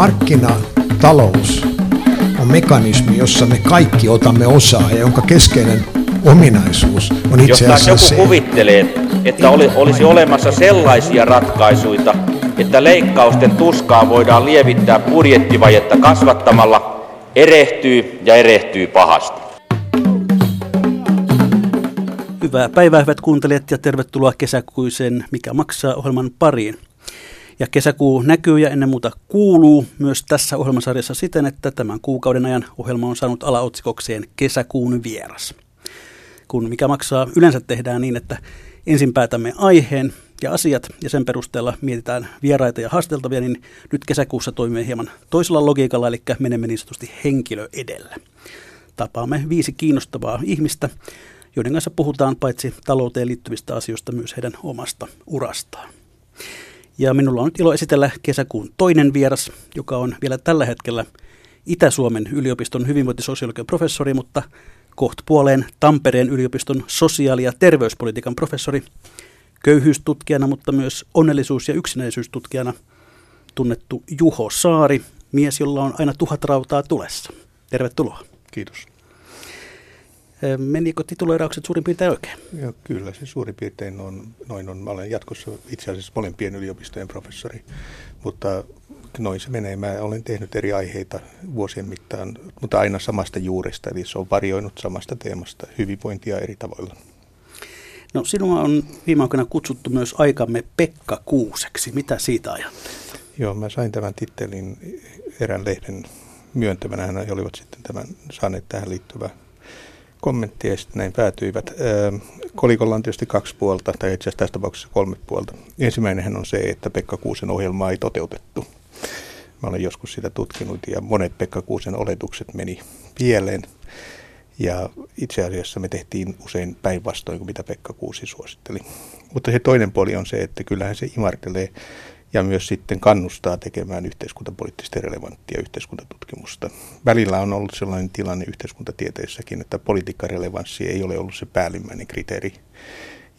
markkinatalous on mekanismi, jossa me kaikki otamme osaa ja jonka keskeinen ominaisuus on itse asiassa Jos se. joku kuvittelee, että oli, olisi olemassa sellaisia ratkaisuja, että leikkausten tuskaa voidaan lievittää budjettivajetta kasvattamalla, erehtyy ja erehtyy pahasti. Hyvää päivää, hyvät kuuntelijat, ja tervetuloa kesäkuisen Mikä maksaa ohjelman pariin. Ja kesäkuu näkyy ja ennen muuta kuuluu myös tässä ohjelmasarjassa siten, että tämän kuukauden ajan ohjelma on saanut alaotsikokseen Kesäkuun vieras. Kun Mikä maksaa yleensä tehdään niin, että ensin päätämme aiheen ja asiat ja sen perusteella mietitään vieraita ja haasteltavia, niin nyt kesäkuussa toimimme hieman toisella logiikalla, eli menemme niin sanotusti henkilö edellä. Tapaamme viisi kiinnostavaa ihmistä, joiden kanssa puhutaan paitsi talouteen liittyvistä asioista myös heidän omasta urastaan. Ja minulla on nyt ilo esitellä kesäkuun toinen vieras, joka on vielä tällä hetkellä Itä-Suomen yliopiston hyvinvointisosiologian professori, mutta kohta puoleen Tampereen yliopiston sosiaali- ja terveyspolitiikan professori, köyhyystutkijana, mutta myös onnellisuus- ja yksinäisyystutkijana tunnettu Juho Saari, mies, jolla on aina tuhat rautaa tulessa. Tervetuloa. Kiitos. Menikö tituloiraukset suurin piirtein oikein? Ja kyllä se suurin piirtein on, noin on. Mä olen jatkossa itse asiassa molempien yliopistojen professori, mutta noin se menee. Mä olen tehnyt eri aiheita vuosien mittaan, mutta aina samasta juuresta, eli se on varjoinut samasta teemasta hyvinvointia eri tavoilla. No sinua on viime aikoina kutsuttu myös aikamme Pekka Kuuseksi. Mitä siitä ajattelet? Joo, mä sain tämän tittelin erään lehden myöntämänä. Hän olivat sitten tämän saaneet tähän liittyvä kommentti ja sitten näin päätyivät. Kolikolla on tietysti kaksi puolta, tai itse asiassa tässä tapauksessa kolme puolta. Ensimmäinen on se, että Pekka Kuusen ohjelmaa ei toteutettu. Mä olen joskus sitä tutkinut ja monet Pekka Kuusen oletukset meni pieleen. Ja itse asiassa me tehtiin usein päinvastoin kuin mitä Pekka Kuusi suositteli. Mutta se toinen puoli on se, että kyllähän se imartelee ja myös sitten kannustaa tekemään yhteiskuntapoliittisesti relevanttia yhteiskuntatutkimusta. Välillä on ollut sellainen tilanne yhteiskuntatieteissäkin, että politiikkarelevanssi ei ole ollut se päällimmäinen kriteeri.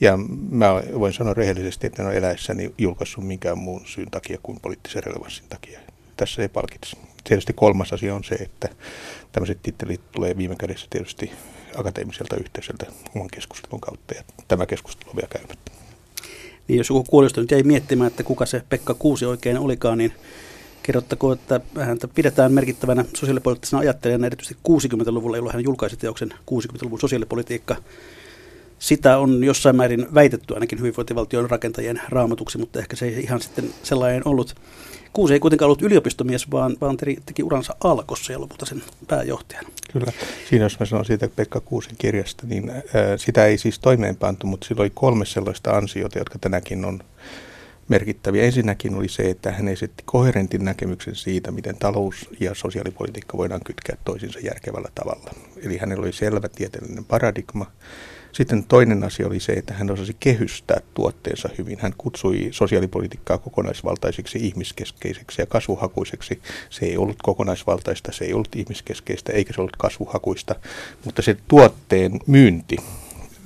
Ja mä voin sanoa rehellisesti, että en ole eläessäni julkaissut minkään muun syyn takia kuin poliittisen relevanssin takia. Tässä ei palkitse. Tietysti kolmas asia on se, että tämmöiset tittelit tulee viime kädessä tietysti akateemiselta yhteisöltä oman keskustelun kautta, ja tämä keskustelu on vielä käymättä. Niin jos joku kuulistunut jäi miettimään, että kuka se Pekka Kuusi oikein olikaan, niin kerrottakoon, että häntä pidetään merkittävänä sosiaalipoliittisena ajattelijana erityisesti 60-luvulla, jolloin hän julkaisi teoksen 60-luvun sosiaalipolitiikka. Sitä on jossain määrin väitetty ainakin hyvinvointivaltion rakentajien raamatuksi, mutta ehkä se ei ihan sitten sellainen ollut. Kuusi ei kuitenkaan ollut yliopistomies, vaan, vaan teki uransa Alkossa ja lopulta sen pääjohtajana. Kyllä. Siinä jos mä sanon siitä Pekka Kuusen kirjasta, niin ää, sitä ei siis toimeenpantu, mutta sillä oli kolme sellaista ansiota, jotka tänäkin on merkittäviä. Ensinnäkin oli se, että hän esitti koherentin näkemyksen siitä, miten talous- ja sosiaalipolitiikka voidaan kytkeä toisinsa järkevällä tavalla. Eli hänellä oli selvä tieteellinen paradigma. Sitten toinen asia oli se, että hän osasi kehystää tuotteensa hyvin. Hän kutsui sosiaalipolitiikkaa kokonaisvaltaiseksi, ihmiskeskeiseksi ja kasvuhakuiseksi. Se ei ollut kokonaisvaltaista, se ei ollut ihmiskeskeistä eikä se ollut kasvuhakuista, mutta se tuotteen myynti,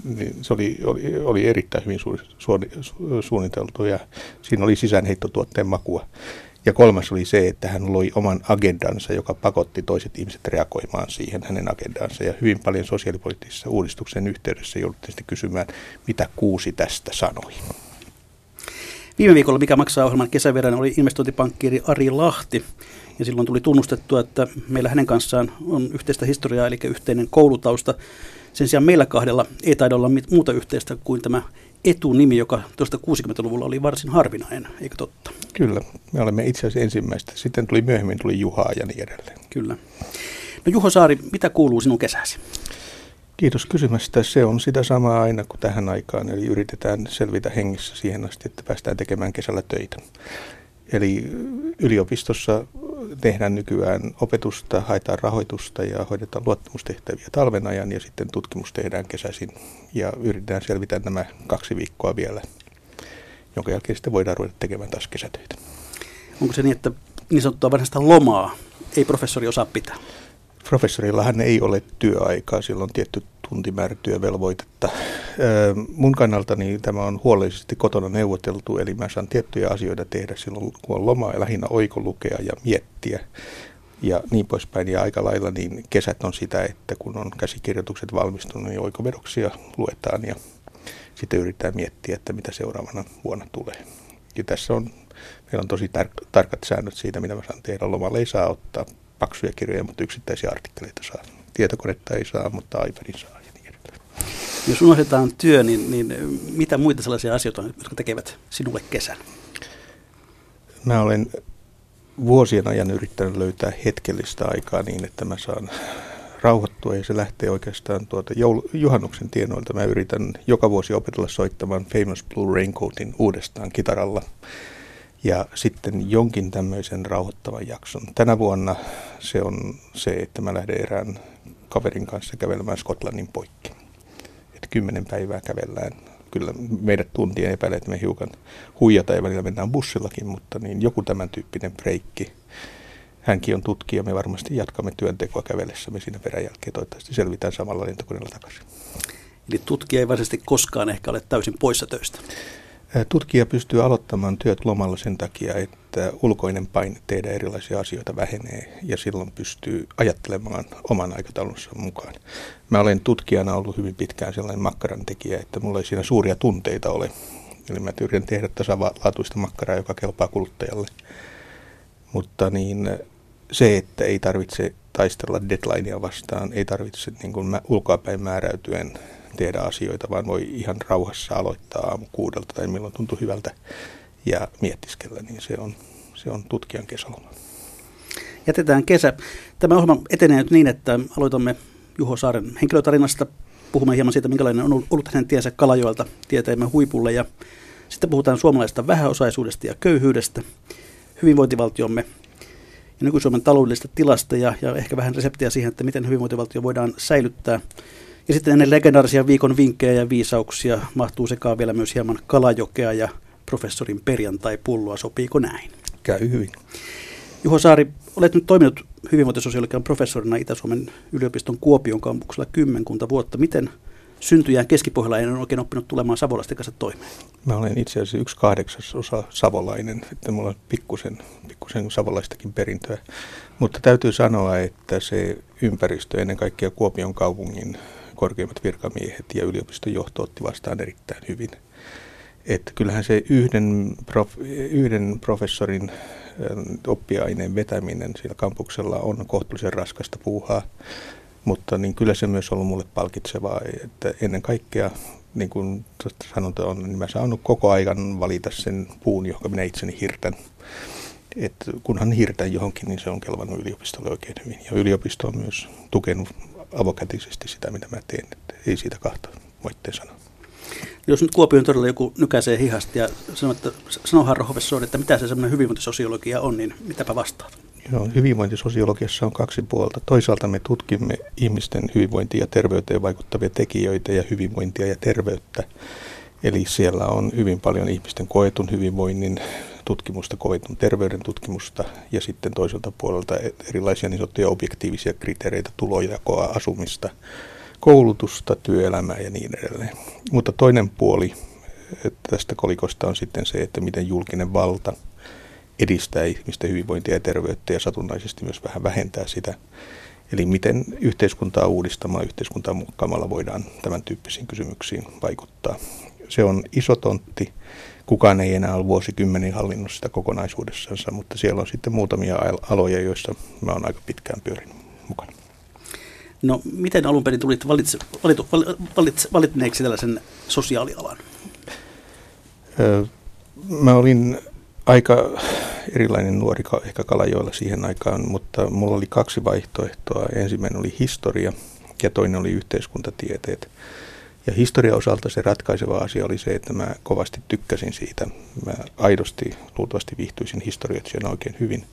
niin se oli, oli, oli erittäin hyvin su, su, su, suunniteltu ja siinä oli sisäänheittotuotteen makua. Ja kolmas oli se, että hän loi oman agendansa, joka pakotti toiset ihmiset reagoimaan siihen hänen agendansa. Ja hyvin paljon sosiaalipoliittisessa uudistuksen yhteydessä jouduttiin sitten kysymään, mitä kuusi tästä sanoi. Viime viikolla Mikä maksaa ohjelman kesäverran oli investointipankkiiri Ari Lahti. Ja silloin tuli tunnustettua, että meillä hänen kanssaan on yhteistä historiaa, eli yhteinen koulutausta. Sen sijaan meillä kahdella ei taida olla muuta yhteistä kuin tämä etunimi, joka tuosta 60-luvulla oli varsin harvinainen, eikö totta? Kyllä, me olemme itse asiassa ensimmäistä. Sitten tuli myöhemmin tuli Juha ja niin edelleen. Kyllä. No Juho Saari, mitä kuuluu sinun kesäsi? Kiitos kysymästä. Se on sitä samaa aina kuin tähän aikaan, eli yritetään selvitä hengissä siihen asti, että päästään tekemään kesällä töitä. Eli yliopistossa tehdään nykyään opetusta, haetaan rahoitusta ja hoidetaan luottamustehtäviä talven ajan ja sitten tutkimus tehdään kesäisin ja yritetään selvitä nämä kaksi viikkoa vielä, jonka jälkeen sitten voidaan ruveta tekemään taas kesätöitä. Onko se niin, että niin sanottua vanhasta lomaa ei professori osaa pitää? Professorillahan ei ole työaikaa, sillä on tietty tuntimäärä työvelvoitetta. Mun kannaltani tämä on huolellisesti kotona neuvoteltu, eli mä saan tiettyjä asioita tehdä silloin, kun on loma ja lähinnä oikolukea ja miettiä ja niin poispäin. Ja aika lailla niin kesät on sitä, että kun on käsikirjoitukset valmistunut, niin oikovedoksia luetaan ja sitten yritetään miettiä, että mitä seuraavana vuonna tulee. Ja tässä on, meillä on tosi tar- tarkat säännöt siitä, mitä mä saan tehdä. Lomalla ei saa ottaa paksuja kirjoja, mutta yksittäisiä artikkeleita saa. Tietokonetta ei saa, mutta iPadin saa ja niin edelleen. Jos unohdetaan työ, niin, niin mitä muita sellaisia asioita on, jotka tekevät sinulle kesän? Mä olen vuosien ajan yrittänyt löytää hetkellistä aikaa niin, että mä saan rauhoittua ja se lähtee oikeastaan tuota joulu, juhannuksen tienoilta. Mä yritän joka vuosi opetella soittamaan Famous Blue Raincoatin uudestaan kitaralla ja sitten jonkin tämmöisen rauhoittavan jakson. Tänä vuonna se on se, että mä lähden erään kaverin kanssa kävelemään Skotlannin poikki. Että kymmenen päivää kävellään. Kyllä meidät tuntien epäilee, että me hiukan huijata ja välillä mennään bussillakin, mutta niin joku tämän tyyppinen breikki. Hänkin on tutkija, me varmasti jatkamme työntekoa kävellessämme siinä peräjälkeen. Toivottavasti selvitään samalla lentokoneella takaisin. Eli tutkija ei varsinaisesti koskaan ehkä ole täysin poissa töistä. Tutkija pystyy aloittamaan työt lomalla sen takia, että ulkoinen paine tehdä erilaisia asioita vähenee ja silloin pystyy ajattelemaan oman aikataulunsa mukaan. Mä olen tutkijana ollut hyvin pitkään sellainen makkaran tekijä, että mulla ei siinä suuria tunteita ole. Eli mä yritän tehdä tasalaatuista makkaraa, joka kelpaa kuluttajalle. Mutta niin se, että ei tarvitse taistella deadlinea vastaan, ei tarvitse niin kuin ulkoapäin määräytyen tehdä asioita, vaan voi ihan rauhassa aloittaa aamu kuudelta tai milloin tuntuu hyvältä ja miettiskellä, niin se on, se on tutkijan kesäloma. Jätetään kesä. Tämä ohjelma etenee nyt niin, että aloitamme Juho Saaren henkilötarinasta. Puhumme hieman siitä, minkälainen on ollut hänen tiensä Kalajoelta tieteemme huipulle. Ja sitten puhutaan suomalaisesta vähäosaisuudesta ja köyhyydestä, hyvinvointivaltiomme ja nyky-Suomen taloudellisesta tilasta ja, ja ehkä vähän reseptiä siihen, että miten hyvinvointivaltio voidaan säilyttää – ja sitten ennen legendaarisia viikon vinkkejä ja viisauksia mahtuu sekaan vielä myös hieman kalajokea ja professorin perjantai-pulloa. Sopiiko näin? Käy hyvin. Juho Saari, olet nyt toiminut hyvinvointisosiologian professorina Itä-Suomen yliopiston Kuopion kampuksella kymmenkunta vuotta. Miten syntyjään keskipohjalainen on oikein oppinut tulemaan savolaisten kanssa toimeen? Mä olen itse asiassa yksi kahdeksasosa savolainen, että mulla on pikkusen, pikkusen savolaistakin perintöä. Mutta täytyy sanoa, että se ympäristö, ennen kaikkea Kuopion kaupungin korkeimmat virkamiehet ja yliopiston johto otti vastaan erittäin hyvin. Että kyllähän se yhden, prof, yhden professorin oppiaineen vetäminen siellä kampuksella on kohtuullisen raskasta puuhaa, mutta niin kyllä se myös ollut mulle palkitsevaa, että ennen kaikkea niin kuin sanonta on, niin mä saanut koko ajan valita sen puun, johon minä itseni hirtän. Et kunhan hirtän johonkin, niin se on kelvannut yliopistolle oikein hyvin. Ja yliopisto on myös tukenut avokätisesti sitä, mitä mä teen. Että ei siitä kahta voitte sanoa. Jos nyt Kuopion todella joku nykäisee hihasta ja sanoo, että sanoo että mitä se semmoinen hyvinvointisosiologia on, niin mitäpä vastaat? Hyvinvointisosiologiassa on kaksi puolta. Toisaalta me tutkimme ihmisten hyvinvointia ja terveyteen vaikuttavia tekijöitä ja hyvinvointia ja terveyttä. Eli siellä on hyvin paljon ihmisten koetun hyvinvoinnin tutkimusta, koetun terveyden tutkimusta ja sitten toiselta puolelta erilaisia niin sanottuja objektiivisia kriteereitä, tulojakoa, asumista, koulutusta, työelämää ja niin edelleen. Mutta toinen puoli tästä kolikosta on sitten se, että miten julkinen valta edistää ihmisten hyvinvointia ja terveyttä ja satunnaisesti myös vähän vähentää sitä. Eli miten yhteiskuntaa uudistamalla, yhteiskuntaa muokkaamalla voidaan tämän tyyppisiin kysymyksiin vaikuttaa. Se on iso tontti. Kukaan ei enää ole vuosikymmeniä hallinnut sitä kokonaisuudessansa, mutta siellä on sitten muutamia aloja, joissa mä oon aika pitkään pyörinyt mukana. No miten alun perin tulit valitse, valitu, valitse, valitneeksi tällaisen sosiaalialan? Öö, mä olin aika erilainen nuori ehkä Kalajoilla siihen aikaan, mutta mulla oli kaksi vaihtoehtoa. Ensimmäinen oli historia ja toinen oli yhteiskuntatieteet. Ja historian osalta se ratkaiseva asia oli se, että mä kovasti tykkäsin siitä. Mä aidosti, luultavasti viihtyisin historioitsijana oikein hyvin.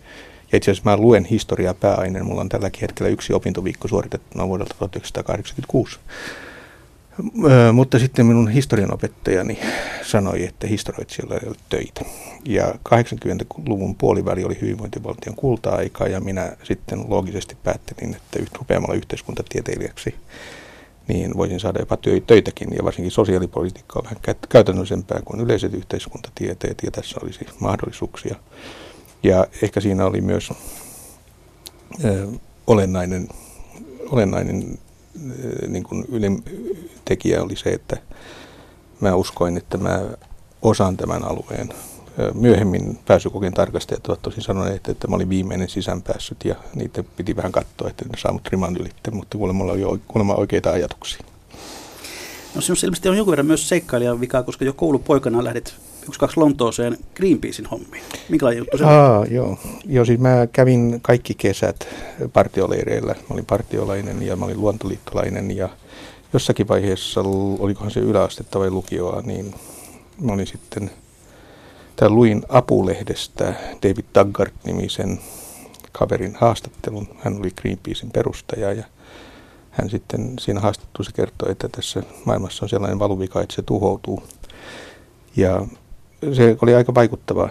Ja itse asiassa mä luen historiaa pääaineen. Mulla on tälläkin hetkellä yksi opintoviikko suoritettuna vuodelta 1986. Mutta sitten minun historianopettajani sanoi, että historioitsijalla ei ole töitä. Ja 80-luvun puoliväli oli hyvinvointivaltion kulta-aika ja minä sitten loogisesti päättelin, että rupeamalla yhteiskuntatieteilijäksi niin voisin saada jopa töitäkin. Ja varsinkin sosiaalipolitiikka on vähän käytännöllisempää kuin yleiset yhteiskuntatieteet ja tässä olisi mahdollisuuksia. Ja ehkä siinä oli myös ö, olennainen, olennainen niin kuin ylin tekijä oli se, että mä uskoin, että mä osaan tämän alueen. Myöhemmin pääsykokeen tarkastajat ovat tosi sanoneet, että mä olin viimeinen sisäänpäässyt ja niitä piti vähän katsoa, että ne saamut riman ylitte, mutta kuulemma oli kuulemma oikeita ajatuksia. No sinussa ilmeisesti on jonkun verran myös seikkailijan vikaa, koska jo koulupoikana lähdit yksi kaksi Lontooseen Greenpeacein hommiin. Minkälainen juttu se on? joo. joo, siis mä kävin kaikki kesät partioleireillä. Mä olin partiolainen ja mä olin luontoliittolainen ja jossakin vaiheessa, olikohan se yläastetta vai lukioa, niin mä olin sitten, tämän luin Apulehdestä David Taggart-nimisen kaverin haastattelun. Hän oli Greenpeacein perustaja ja hän sitten siinä haastattelussa kertoi, että tässä maailmassa on sellainen valuvika, että se tuhoutuu. Ja se oli aika vaikuttava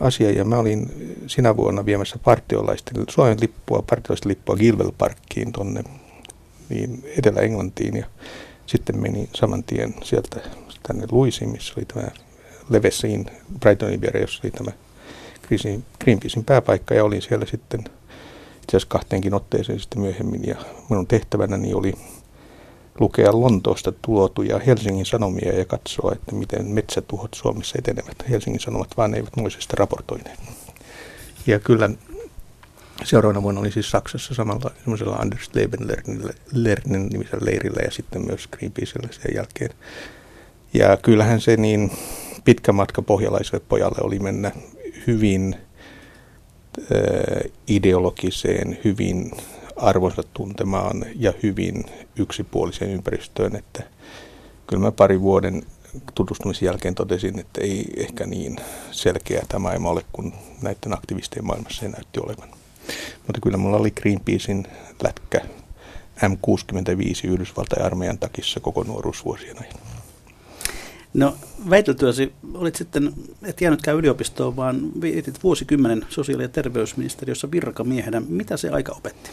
asia ja mä olin sinä vuonna viemässä partiolaisten, Suomen lippua, partiolaisten lippua Gilwell Parkkiin tuonne niin Etelä-Englantiin ja sitten menin saman tien sieltä tänne Luisiin, missä oli tämä Levessiin, Brightonin vieressä, jossa oli tämä Greenpeacein pääpaikka ja olin siellä sitten itse asiassa kahteenkin otteeseen sitten myöhemmin ja minun tehtävänäni oli lukea Lontoosta tuotuja Helsingin Sanomia ja katsoa, että miten metsätuhot Suomessa etenevät. Helsingin Sanomat vaan eivät muisesta raportoineet. Ja kyllä seuraavana vuonna oli siis Saksassa samalla semmoisella Anders Lebenlernin nimisellä leirillä ja sitten myös Greenpeacella sen jälkeen. Ja kyllähän se niin pitkä matka pohjalaiselle pojalle oli mennä hyvin ideologiseen, hyvin arvonsa tuntemaan ja hyvin yksipuoliseen ympäristöön, että kyllä mä pari vuoden tutustumisen jälkeen totesin, että ei ehkä niin selkeä tämä maailma ole kuin näiden aktivistien maailmassa se näytti olevan. Mutta kyllä mulla oli Greenpeacein lätkä M65 Yhdysvaltain armeijan takissa koko nuoruusvuosien ajan. No väitötyösi olit sitten, et jäänytkään yliopistoon, vaan vietit vuosikymmenen sosiaali- ja terveysministeriössä virkamiehenä. Mitä se aika opetti?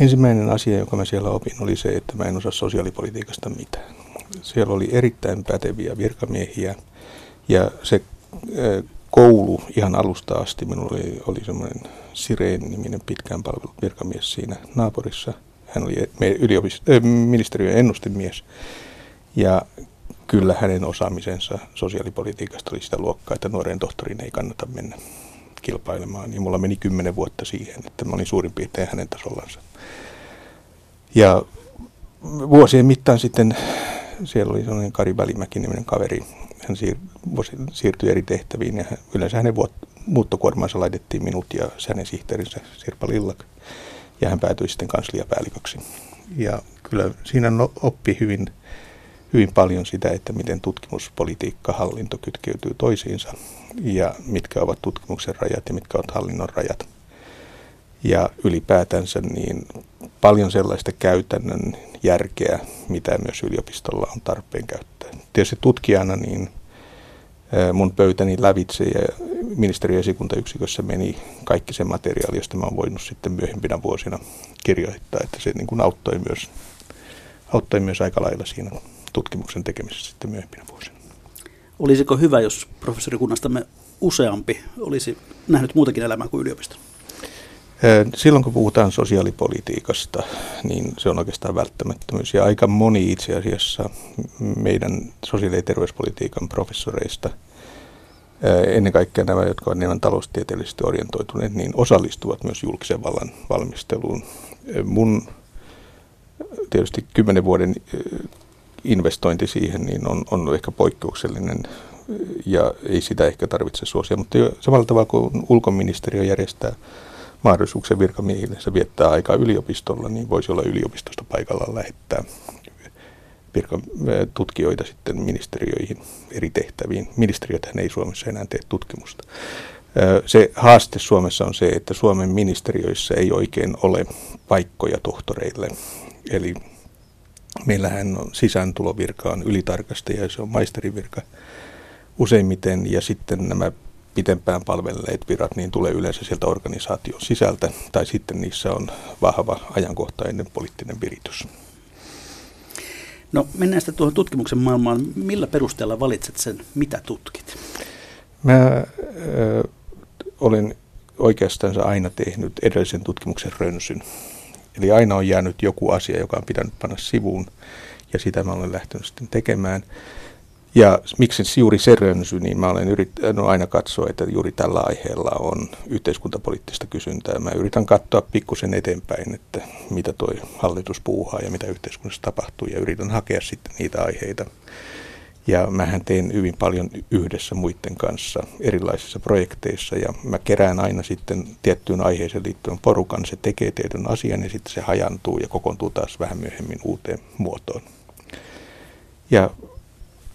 Ensimmäinen asia, joka mä siellä opin, oli se, että mä en osaa sosiaalipolitiikasta mitään. Siellä oli erittäin päteviä virkamiehiä ja se koulu ihan alusta asti, minulla oli, oli semmoinen Sireen-niminen pitkään palvelut virkamies siinä naapurissa. Hän oli yliopisto, äh, ministeriön ennustemies ja kyllä hänen osaamisensa sosiaalipolitiikasta oli sitä luokkaa, että nuoreen tohtoriin ei kannata mennä kilpailemaan. Ja mulla meni kymmenen vuotta siihen, että mä olin suurin piirtein hänen tasollansa. Ja vuosien mittaan sitten siellä oli sellainen Kari Välimäki niminen kaveri. Hän siir, siirtyi eri tehtäviin ja yleensä hänen muuttokuormaansa laitettiin minut ja hänen sihteerinsä Sirpa Lillak. Ja hän päätyi sitten kansliapäälliköksi. Ja kyllä siinä no, oppi hyvin, hyvin paljon sitä, että miten tutkimuspolitiikka, hallinto kytkeytyy toisiinsa ja mitkä ovat tutkimuksen rajat ja mitkä ovat hallinnon rajat. Ja ylipäätänsä niin paljon sellaista käytännön järkeä, mitä myös yliopistolla on tarpeen käyttää. Tietysti tutkijana niin mun pöytäni lävitse ja ministeriön esikuntayksikössä meni kaikki se materiaali, josta mä oon voinut sitten myöhempinä vuosina kirjoittaa, että se niin kuin auttoi, myös, auttoi myös aika lailla siinä tutkimuksen tekemisessä sitten myöhempinä vuosina. Olisiko hyvä, jos professorikunnastamme useampi olisi nähnyt muutakin elämää kuin yliopiston? Silloin kun puhutaan sosiaalipolitiikasta, niin se on oikeastaan välttämättömyys. Ja aika moni itse asiassa meidän sosiaali- ja terveyspolitiikan professoreista, ennen kaikkea nämä, jotka ovat enemmän taloustieteellisesti orientoituneet, niin osallistuvat myös julkisen vallan valmisteluun. Mun tietysti kymmenen vuoden investointi siihen niin on, on ehkä poikkeuksellinen ja ei sitä ehkä tarvitse suosia, mutta samalla tavalla kuin ulkoministeriö järjestää mahdollisuuksia virkamiehille viettää aikaa yliopistolla, niin voisi olla yliopistosta paikallaan lähettää tutkijoita sitten ministeriöihin eri tehtäviin. Ministeriöthän ei Suomessa enää tee tutkimusta. Se haaste Suomessa on se, että Suomen ministeriöissä ei oikein ole paikkoja tohtoreille. Eli Meillähän on sisääntulovirka on ylitarkastaja ja se on maisterivirka useimmiten ja sitten nämä pitempään palvelleet virat niin tulee yleensä sieltä organisaation sisältä tai sitten niissä on vahva ajankohtainen poliittinen viritys. No mennään sitten tuohon tutkimuksen maailmaan. Millä perusteella valitset sen, mitä tutkit? Mä äh, olen oikeastaan aina tehnyt edellisen tutkimuksen rönsyn. Eli aina on jäänyt joku asia, joka on pitänyt panna sivuun, ja sitä mä olen lähtenyt sitten tekemään. Ja miksi juuri se rönsy, niin mä olen yrittänyt aina katsoa, että juuri tällä aiheella on yhteiskuntapoliittista kysyntää. Mä yritän katsoa pikkusen eteenpäin, että mitä toi hallitus puuhaa ja mitä yhteiskunnassa tapahtuu, ja yritän hakea sitten niitä aiheita. Ja mähän teen hyvin paljon yhdessä muiden kanssa erilaisissa projekteissa ja mä kerään aina sitten tiettyyn aiheeseen liittyen porukan. Se tekee tietyn asian ja sitten se hajantuu ja kokoontuu taas vähän myöhemmin uuteen muotoon. Ja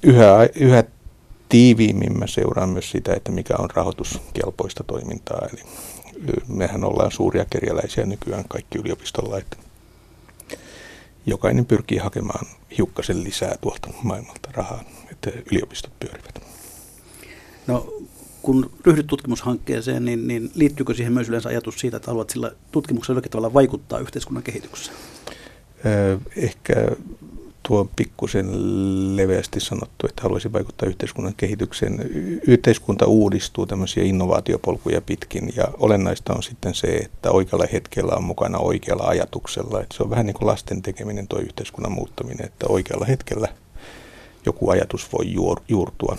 yhä, yhä tiiviimmin mä seuraan myös sitä, että mikä on rahoituskelpoista toimintaa. Eli mehän ollaan suuria kerjäläisiä nykyään kaikki yliopistolla, että jokainen pyrkii hakemaan hiukkasen lisää tuolta maailmalta rahaa, että yliopistot pyörivät. No, kun ryhdyt tutkimushankkeeseen, niin, niin liittyykö siihen myös yleensä ajatus siitä, että haluat sillä tutkimuksella jollakin tavalla vaikuttaa yhteiskunnan kehitykseen? Ehkä tuo on pikkusen leveästi sanottu, että haluaisin vaikuttaa yhteiskunnan kehitykseen. Yhteiskunta uudistuu tämmöisiä innovaatiopolkuja pitkin ja olennaista on sitten se, että oikealla hetkellä on mukana oikealla ajatuksella. Että se on vähän niin kuin lasten tekeminen tuo yhteiskunnan muuttaminen, että oikealla hetkellä joku ajatus voi juurtua.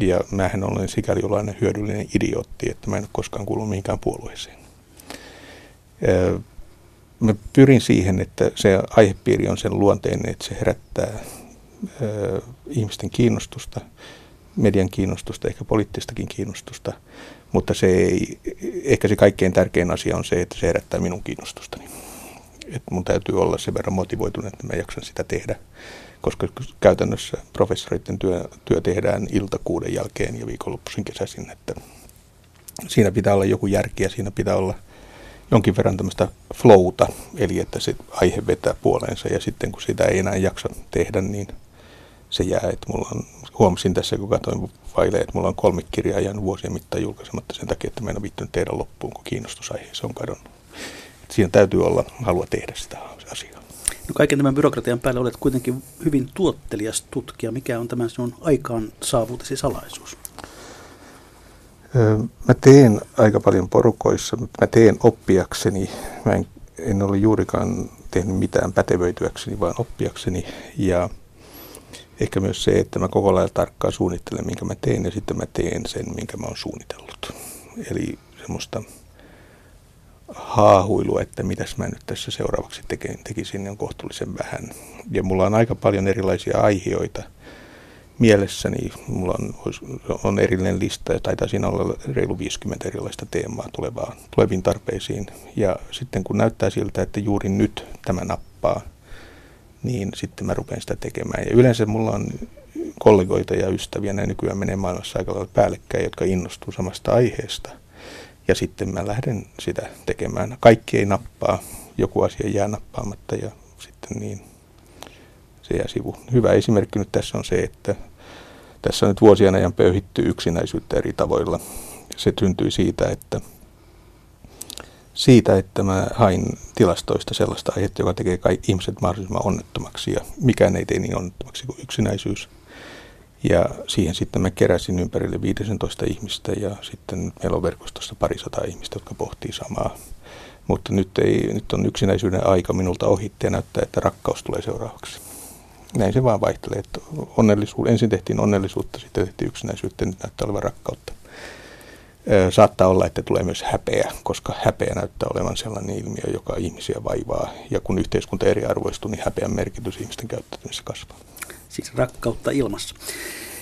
Ja mähän olen sikäli jollainen hyödyllinen idiootti, että mä en ole koskaan kuullut mihinkään puolueeseen mä pyrin siihen, että se aihepiiri on sen luonteinen, että se herättää ihmisten kiinnostusta, median kiinnostusta, ehkä poliittistakin kiinnostusta, mutta se ei, ehkä se kaikkein tärkein asia on se, että se herättää minun kiinnostustani. Et mun täytyy olla sen verran motivoitunut, että mä jaksan sitä tehdä, koska käytännössä professoreiden työ, työ tehdään iltakuuden jälkeen ja viikonloppuisin kesäisin, että siinä pitää olla joku järki ja siinä pitää olla – jonkin verran tämmöistä flowta, eli että se aihe vetää puoleensa ja sitten kun sitä ei enää jaksa tehdä, niin se jää. Että mulla on, huomasin tässä, kun katsoin faileja, että mulla on kolme kirjaa jäänyt vuosien mittaan julkaisematta sen takia, että mä en ole viittynyt tehdä loppuun, kun kiinnostusaiheessa on kadonnut. Siinä täytyy olla halua tehdä sitä asiaa. No kaiken tämän byrokratian päälle olet kuitenkin hyvin tuottelias tutkija. Mikä on tämän sinun aikaan saavutesi salaisuus? Mä teen aika paljon porukoissa, mutta mä teen oppiakseni. Mä en, en ole juurikaan tehnyt mitään pätevöityäkseni, vaan oppiakseni. Ja ehkä myös se, että mä koko lailla tarkkaan suunnittelen, minkä mä teen, ja sitten mä teen sen, minkä mä oon suunnitellut. Eli semmoista haahuilua, että mitäs mä nyt tässä seuraavaksi tekisin, on kohtuullisen vähän. Ja mulla on aika paljon erilaisia aiheita – mielessäni. Mulla on, on erillinen lista ja taitaa siinä olla reilu 50 erilaista teemaa tulevaan, tuleviin tarpeisiin. Ja sitten kun näyttää siltä, että juuri nyt tämä nappaa, niin sitten mä rupean sitä tekemään. Ja yleensä mulla on kollegoita ja ystäviä, näin nykyään menee maailmassa aika lailla päällekkäin, jotka innostuu samasta aiheesta. Ja sitten mä lähden sitä tekemään. Kaikki ei nappaa, joku asia jää nappaamatta ja sitten niin se jää sivu. Hyvä esimerkki nyt tässä on se, että tässä on nyt vuosien ajan pöyhitty yksinäisyyttä eri tavoilla. Se syntyi siitä, että siitä, että mä hain tilastoista sellaista aihetta, joka tekee kaikki ihmiset mahdollisimman onnettomaksi ja mikään ei tee niin onnettomaksi kuin yksinäisyys. Ja siihen sitten mä keräsin ympärille 15 ihmistä ja sitten meillä on verkostossa parisataa ihmistä, jotka pohtii samaa. Mutta nyt, ei, nyt on yksinäisyyden aika minulta ohitti ja näyttää, että rakkaus tulee seuraavaksi näin se vaan vaihtelee. Että onnellisuus, ensin tehtiin onnellisuutta, sitten tehtiin yksinäisyyttä, nyt näyttää olevan rakkautta. Saattaa olla, että tulee myös häpeä, koska häpeä näyttää olevan sellainen ilmiö, joka ihmisiä vaivaa. Ja kun yhteiskunta eriarvoistuu, niin häpeän merkitys ihmisten käyttäytymisessä kasvaa. Siis rakkautta ilmassa.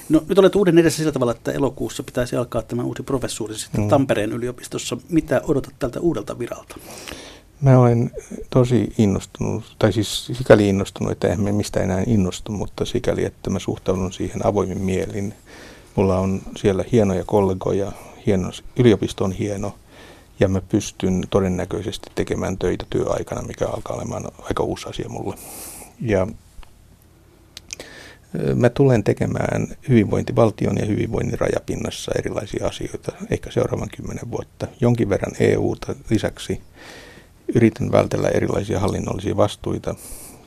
No nyt olet uuden edessä sillä tavalla, että elokuussa pitäisi alkaa tämä uusi professuuri sitten mm. Tampereen yliopistossa. Mitä odotat tältä uudelta viralta? Mä olen tosi innostunut, tai siis sikäli innostunut, että me mistä enää innostu, mutta sikäli, että mä suhtaudun siihen avoimin mielin. Mulla on siellä hienoja kollegoja, hieno, yliopisto on hieno, ja mä pystyn todennäköisesti tekemään töitä työaikana, mikä alkaa olemaan aika uusi asia mulle. Ja Mä tulen tekemään hyvinvointivaltion ja hyvinvoinnin rajapinnassa erilaisia asioita, ehkä seuraavan kymmenen vuotta. Jonkin verran EUta lisäksi yritän vältellä erilaisia hallinnollisia vastuita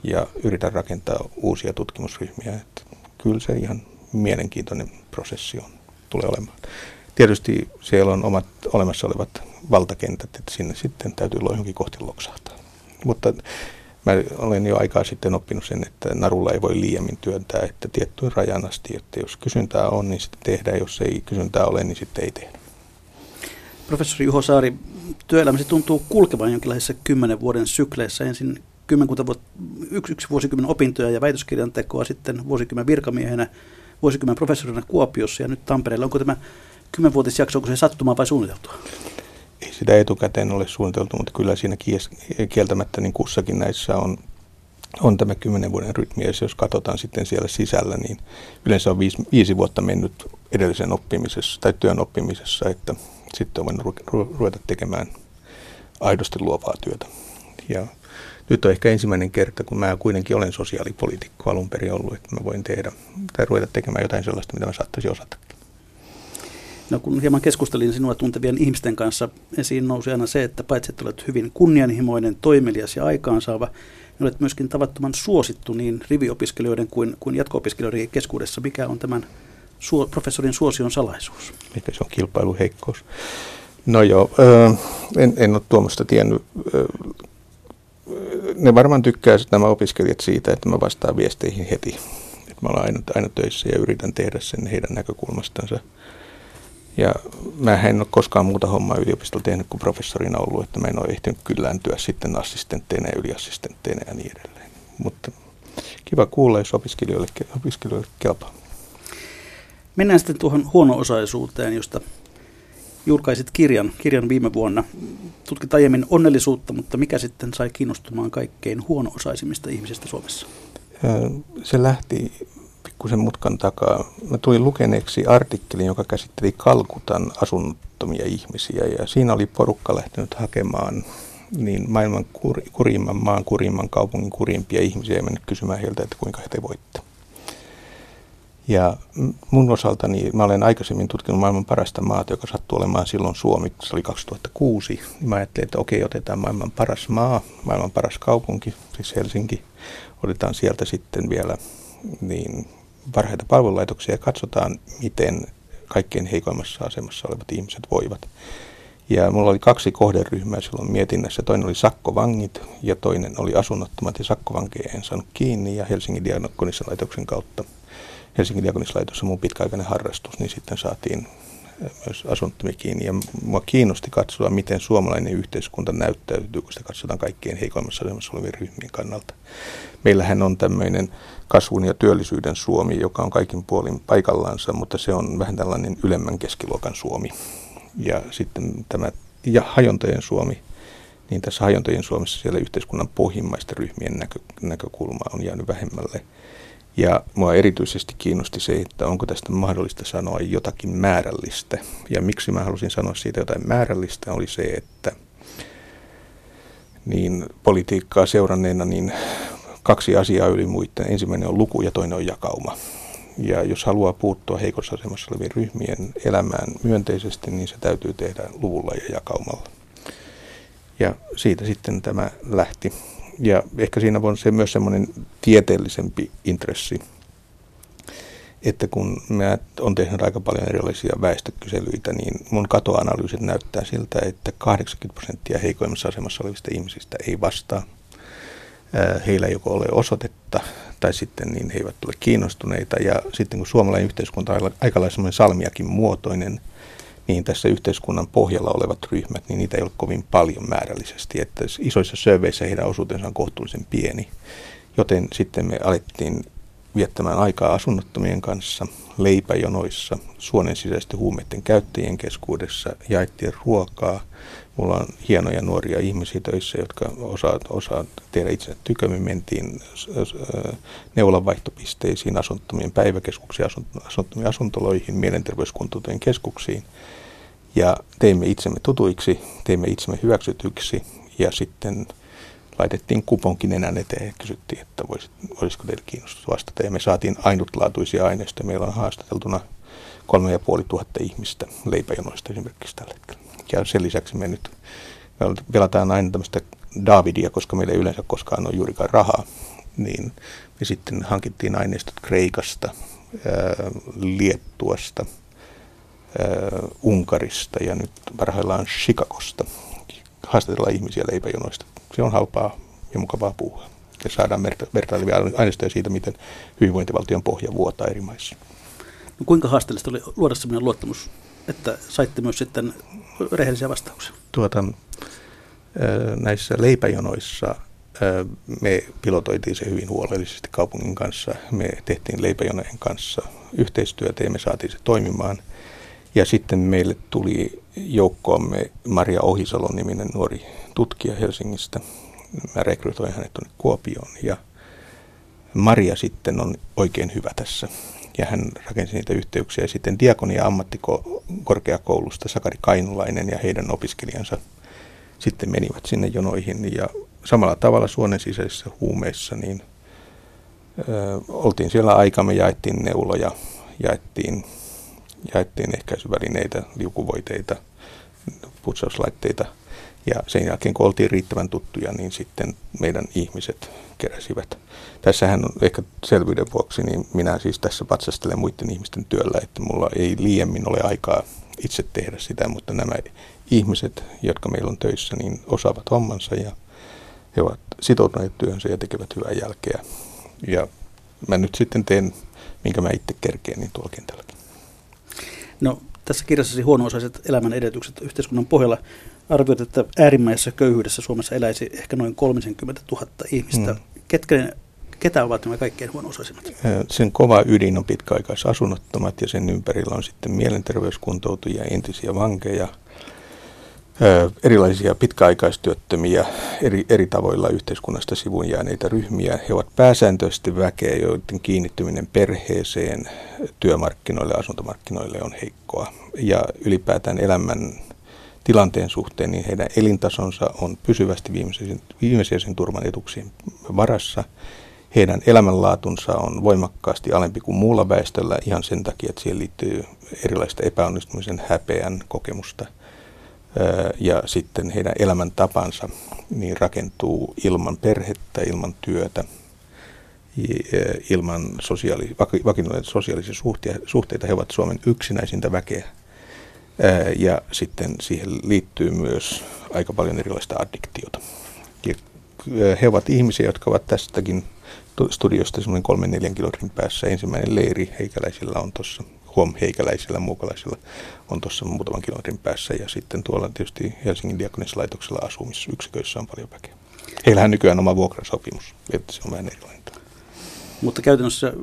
ja yritän rakentaa uusia tutkimusryhmiä. Että kyllä se ihan mielenkiintoinen prosessi on, tulee olemaan. Tietysti siellä on omat olemassa olevat valtakentät, että sinne sitten täytyy olla johonkin kohti loksahtaa. Mutta mä olen jo aikaa sitten oppinut sen, että narulla ei voi liiemmin työntää, että tiettyyn rajan asti, että jos kysyntää on, niin sitten tehdään, jos ei kysyntää ole, niin sitten ei tehdä. Professori Juho Saari, työelämässä tuntuu kulkevan jonkinlaisissa kymmenen vuoden sykleissä. Ensin kymmenkunta vuotta, yksi, yksi vuosikymmen opintoja ja väitöskirjan tekoa, sitten vuosikymmen virkamiehenä, vuosikymmen professorina Kuopiossa ja nyt Tampereella. Onko tämä kymmenvuotisjakso, onko se sattumaa vai suunniteltua? Ei sitä etukäteen ole suunniteltu, mutta kyllä siinä kieltämättä niin kussakin näissä on, on tämä kymmenen vuoden rytmi. Ja jos katsotaan sitten siellä sisällä, niin yleensä on viisi, viisi vuotta mennyt edellisen oppimisessa tai työn oppimisessa, että sitten on voinut ruveta tekemään aidosti luovaa työtä. Ja nyt on ehkä ensimmäinen kerta, kun mä kuitenkin olen sosiaalipoliitikko alun perin ollut, että mä voin tehdä tai ruveta tekemään jotain sellaista, mitä mä saattaisin osatakin. No kun hieman keskustelin sinua tuntevien ihmisten kanssa, esiin nousi aina se, että paitsi että olet hyvin kunnianhimoinen, toimelias ja aikaansaava, niin olet myöskin tavattoman suosittu niin riviopiskelijoiden kuin, kuin jatko-opiskelijoiden keskuudessa. Mikä on tämän suo, professorin suosion salaisuus? Mikä se on kilpailuheikkous? No joo, en, en ole tuommoista tiennyt. Ne varmaan tykkää nämä opiskelijat siitä, että mä vastaan viesteihin heti. Mä olen aina, aina töissä ja yritän tehdä sen heidän näkökulmastansa. Ja mä en ole koskaan muuta hommaa yliopistolla tehnyt kuin professorina ollut, että mä en ole ehtinyt kyllääntyä sitten assistentteina ja yliassistentteina ja niin edelleen. Mutta kiva kuulla, jos opiskelijoille, opiskelijoille kelpaa. Mennään sitten tuohon huono-osaisuuteen, josta julkaisit kirjan, kirjan viime vuonna. Tutkit aiemmin onnellisuutta, mutta mikä sitten sai kiinnostumaan kaikkein huono-osaisimmista ihmisistä Suomessa? Se lähti pikkusen mutkan takaa. Mä tulin lukeneeksi artikkelin, joka käsitteli Kalkutan asunnottomia ihmisiä ja siinä oli porukka lähtenyt hakemaan niin maailman kur, kurimman maan, kurimman kaupungin kurimpia ihmisiä ja mennyt kysymään heiltä, että kuinka he te voitte. Ja mun osaltani, mä olen aikaisemmin tutkinut maailman parasta maata, joka sattuu olemaan silloin Suomi, se oli 2006. Niin mä ajattelin, että okei, otetaan maailman paras maa, maailman paras kaupunki, siis Helsinki. Otetaan sieltä sitten vielä niin parhaita palvelulaitoksia ja katsotaan, miten kaikkein heikoimmassa asemassa olevat ihmiset voivat. Ja mulla oli kaksi kohderyhmää silloin mietinnässä. Toinen oli sakkovangit ja toinen oli asunnottomat ja sakkovankeja en saanut kiinni ja Helsingin diakonissalaitoksen kautta. Helsingin diakonissalaitossa mun pitkäaikainen harrastus, niin sitten saatiin myös asunnottomia kiinni. Ja mua kiinnosti katsoa, miten suomalainen yhteiskunta näyttäytyy, kun sitä katsotaan kaikkien heikoimmassa asemassa olevien ryhmien kannalta. Meillähän on tämmöinen kasvun ja työllisyyden Suomi, joka on kaikin puolin paikallaansa, mutta se on vähän tällainen ylemmän keskiluokan Suomi. Ja sitten tämä ja hajontojen Suomi, niin tässä hajontojen Suomessa siellä yhteiskunnan pohjimmaisten ryhmien näkö, näkökulma on jäänyt vähemmälle. Ja mua erityisesti kiinnosti se, että onko tästä mahdollista sanoa jotakin määrällistä. Ja miksi mä halusin sanoa siitä jotain määrällistä oli se, että niin politiikkaa seuranneena niin kaksi asiaa yli muiden. Ensimmäinen on luku ja toinen on jakauma. Ja jos haluaa puuttua heikossa asemassa olevien ryhmien elämään myönteisesti, niin se täytyy tehdä luvulla ja jakaumalla. Ja siitä sitten tämä lähti. Ja ehkä siinä on se myös semmoinen tieteellisempi intressi, että kun mä on tehnyt aika paljon erilaisia väestökyselyitä, niin mun katoanalyysit näyttää siltä, että 80 prosenttia heikoimmassa asemassa olevista ihmisistä ei vastaa – heillä ei joko ole osoitetta tai sitten niin he eivät ole kiinnostuneita. Ja sitten kun suomalainen yhteiskunta on aika lailla salmiakin muotoinen, niin tässä yhteiskunnan pohjalla olevat ryhmät, niin niitä ei ole kovin paljon määrällisesti. Että isoissa surveissä heidän osuutensa on kohtuullisen pieni. Joten sitten me alettiin viettämään aikaa asunnottomien kanssa, leipäjonoissa, suonen sisäisten huumeiden käyttäjien keskuudessa, jaettiin ruokaa, Mulla on hienoja nuoria ihmisiä töissä, jotka osaa, osaa tehdä itse tykömme. Mentiin neulanvaihtopisteisiin, asunnottomien päiväkeskuksiin, asunnottomien asuntoloihin, mielenterveyskuntoutujen keskuksiin. Ja teimme itsemme tutuiksi, teimme itsemme hyväksytyksi ja sitten laitettiin kuponkin enää eteen ja kysyttiin, että vois, olisiko teille kiinnostus vastata. Ja me saatiin ainutlaatuisia aineistoja. Meillä on haastateltuna kolme ja puoli tuhatta ihmistä leipäjonoista esimerkiksi tällä hetkellä. Ja sen lisäksi me nyt pelataan aina tämmöistä Davidia, koska meillä ei yleensä koskaan ole juurikaan rahaa, niin me sitten hankittiin aineistot Kreikasta, Liettuasta, Unkarista ja nyt parhaillaan Chicagosta. Haastatellaan ihmisiä leipäjonoista. Se on halpaa ja mukavaa puhua. Ja saadaan vertailevia aineistoja siitä, miten hyvinvointivaltion pohja vuotaa eri maissa. No kuinka haasteellista oli luoda sellainen luottamus, että saitte myös sitten rehellisiä vastauksia? Tuota, näissä leipäjonoissa me pilotoitiin se hyvin huolellisesti kaupungin kanssa. Me tehtiin leipäjonojen kanssa yhteistyötä ja me saatiin se toimimaan. Ja sitten meille tuli joukkoomme Maria Ohisalon niminen nuori tutkija Helsingistä. Mä rekrytoin hänet tuonne Kuopioon ja Maria sitten on oikein hyvä tässä. Ja hän rakensi niitä yhteyksiä. Sitten Diakonia ammattikorkeakoulusta Sakari Kainulainen ja heidän opiskelijansa sitten menivät sinne jonoihin. Ja samalla tavalla suonen sisäisissä huumeissa, niin ö, oltiin siellä aika, me jaettiin neuloja, jaettiin, jaettiin ehkäisyvälineitä, liukuvoiteita, putsauslaitteita. Ja sen jälkeen, kun oltiin riittävän tuttuja, niin sitten meidän ihmiset keräsivät. Tässähän on ehkä selvyyden vuoksi, niin minä siis tässä patsastelen muiden ihmisten työllä, että mulla ei liiemmin ole aikaa itse tehdä sitä, mutta nämä ihmiset, jotka meillä on töissä, niin osaavat hommansa ja he ovat sitoutuneet työhönsä ja tekevät hyvää jälkeä. Ja mä nyt sitten teen, minkä mä itse kerkeen, niin tuolla kentälläkin. No, tässä kirjassasi huono-osaiset elämän edellytykset yhteiskunnan pohjalla arvioit, että äärimmäisessä köyhyydessä Suomessa eläisi ehkä noin 30 000 ihmistä. Mm. Ketkä Ketä ovat nämä kaikkein huono-osaisimmat? Sen kova ydin on pitkäaikaisasunnottomat ja sen ympärillä on sitten mielenterveyskuntoutujia, entisiä vankeja, erilaisia pitkäaikaistyöttömiä eri, eri tavoilla yhteiskunnasta sivuun jääneitä ryhmiä. He ovat pääsääntöisesti väkeä, joiden kiinnittyminen perheeseen, työmarkkinoille, asuntomarkkinoille on heikkoa. Ja ylipäätään elämän tilanteen suhteen, niin heidän elintasonsa on pysyvästi viimeisiäisen turvan etuksien varassa. Heidän elämänlaatunsa on voimakkaasti alempi kuin muulla väestöllä ihan sen takia, että siihen liittyy erilaista epäonnistumisen häpeän kokemusta – ja sitten heidän elämäntapansa niin rakentuu ilman perhettä, ilman työtä, ilman sosiaali, vakinoita sosiaalisia suhteita. He ovat Suomen yksinäisintä väkeä. Ja sitten siihen liittyy myös aika paljon erilaista addiktiota. He ovat ihmisiä, jotka ovat tästäkin studiosta semmoinen kolmen neljän kilometrin päässä. Ensimmäinen leiri heikäläisillä on tuossa huom heikäläisillä muukalaisilla on tuossa muutaman kilometrin päässä ja sitten tuolla tietysti Helsingin diakonislaitoksella asumisyksiköissä on paljon väkeä. Heillähän nykyään oma vuokrasopimus, että se on vähän erilainen. Mutta käytännössä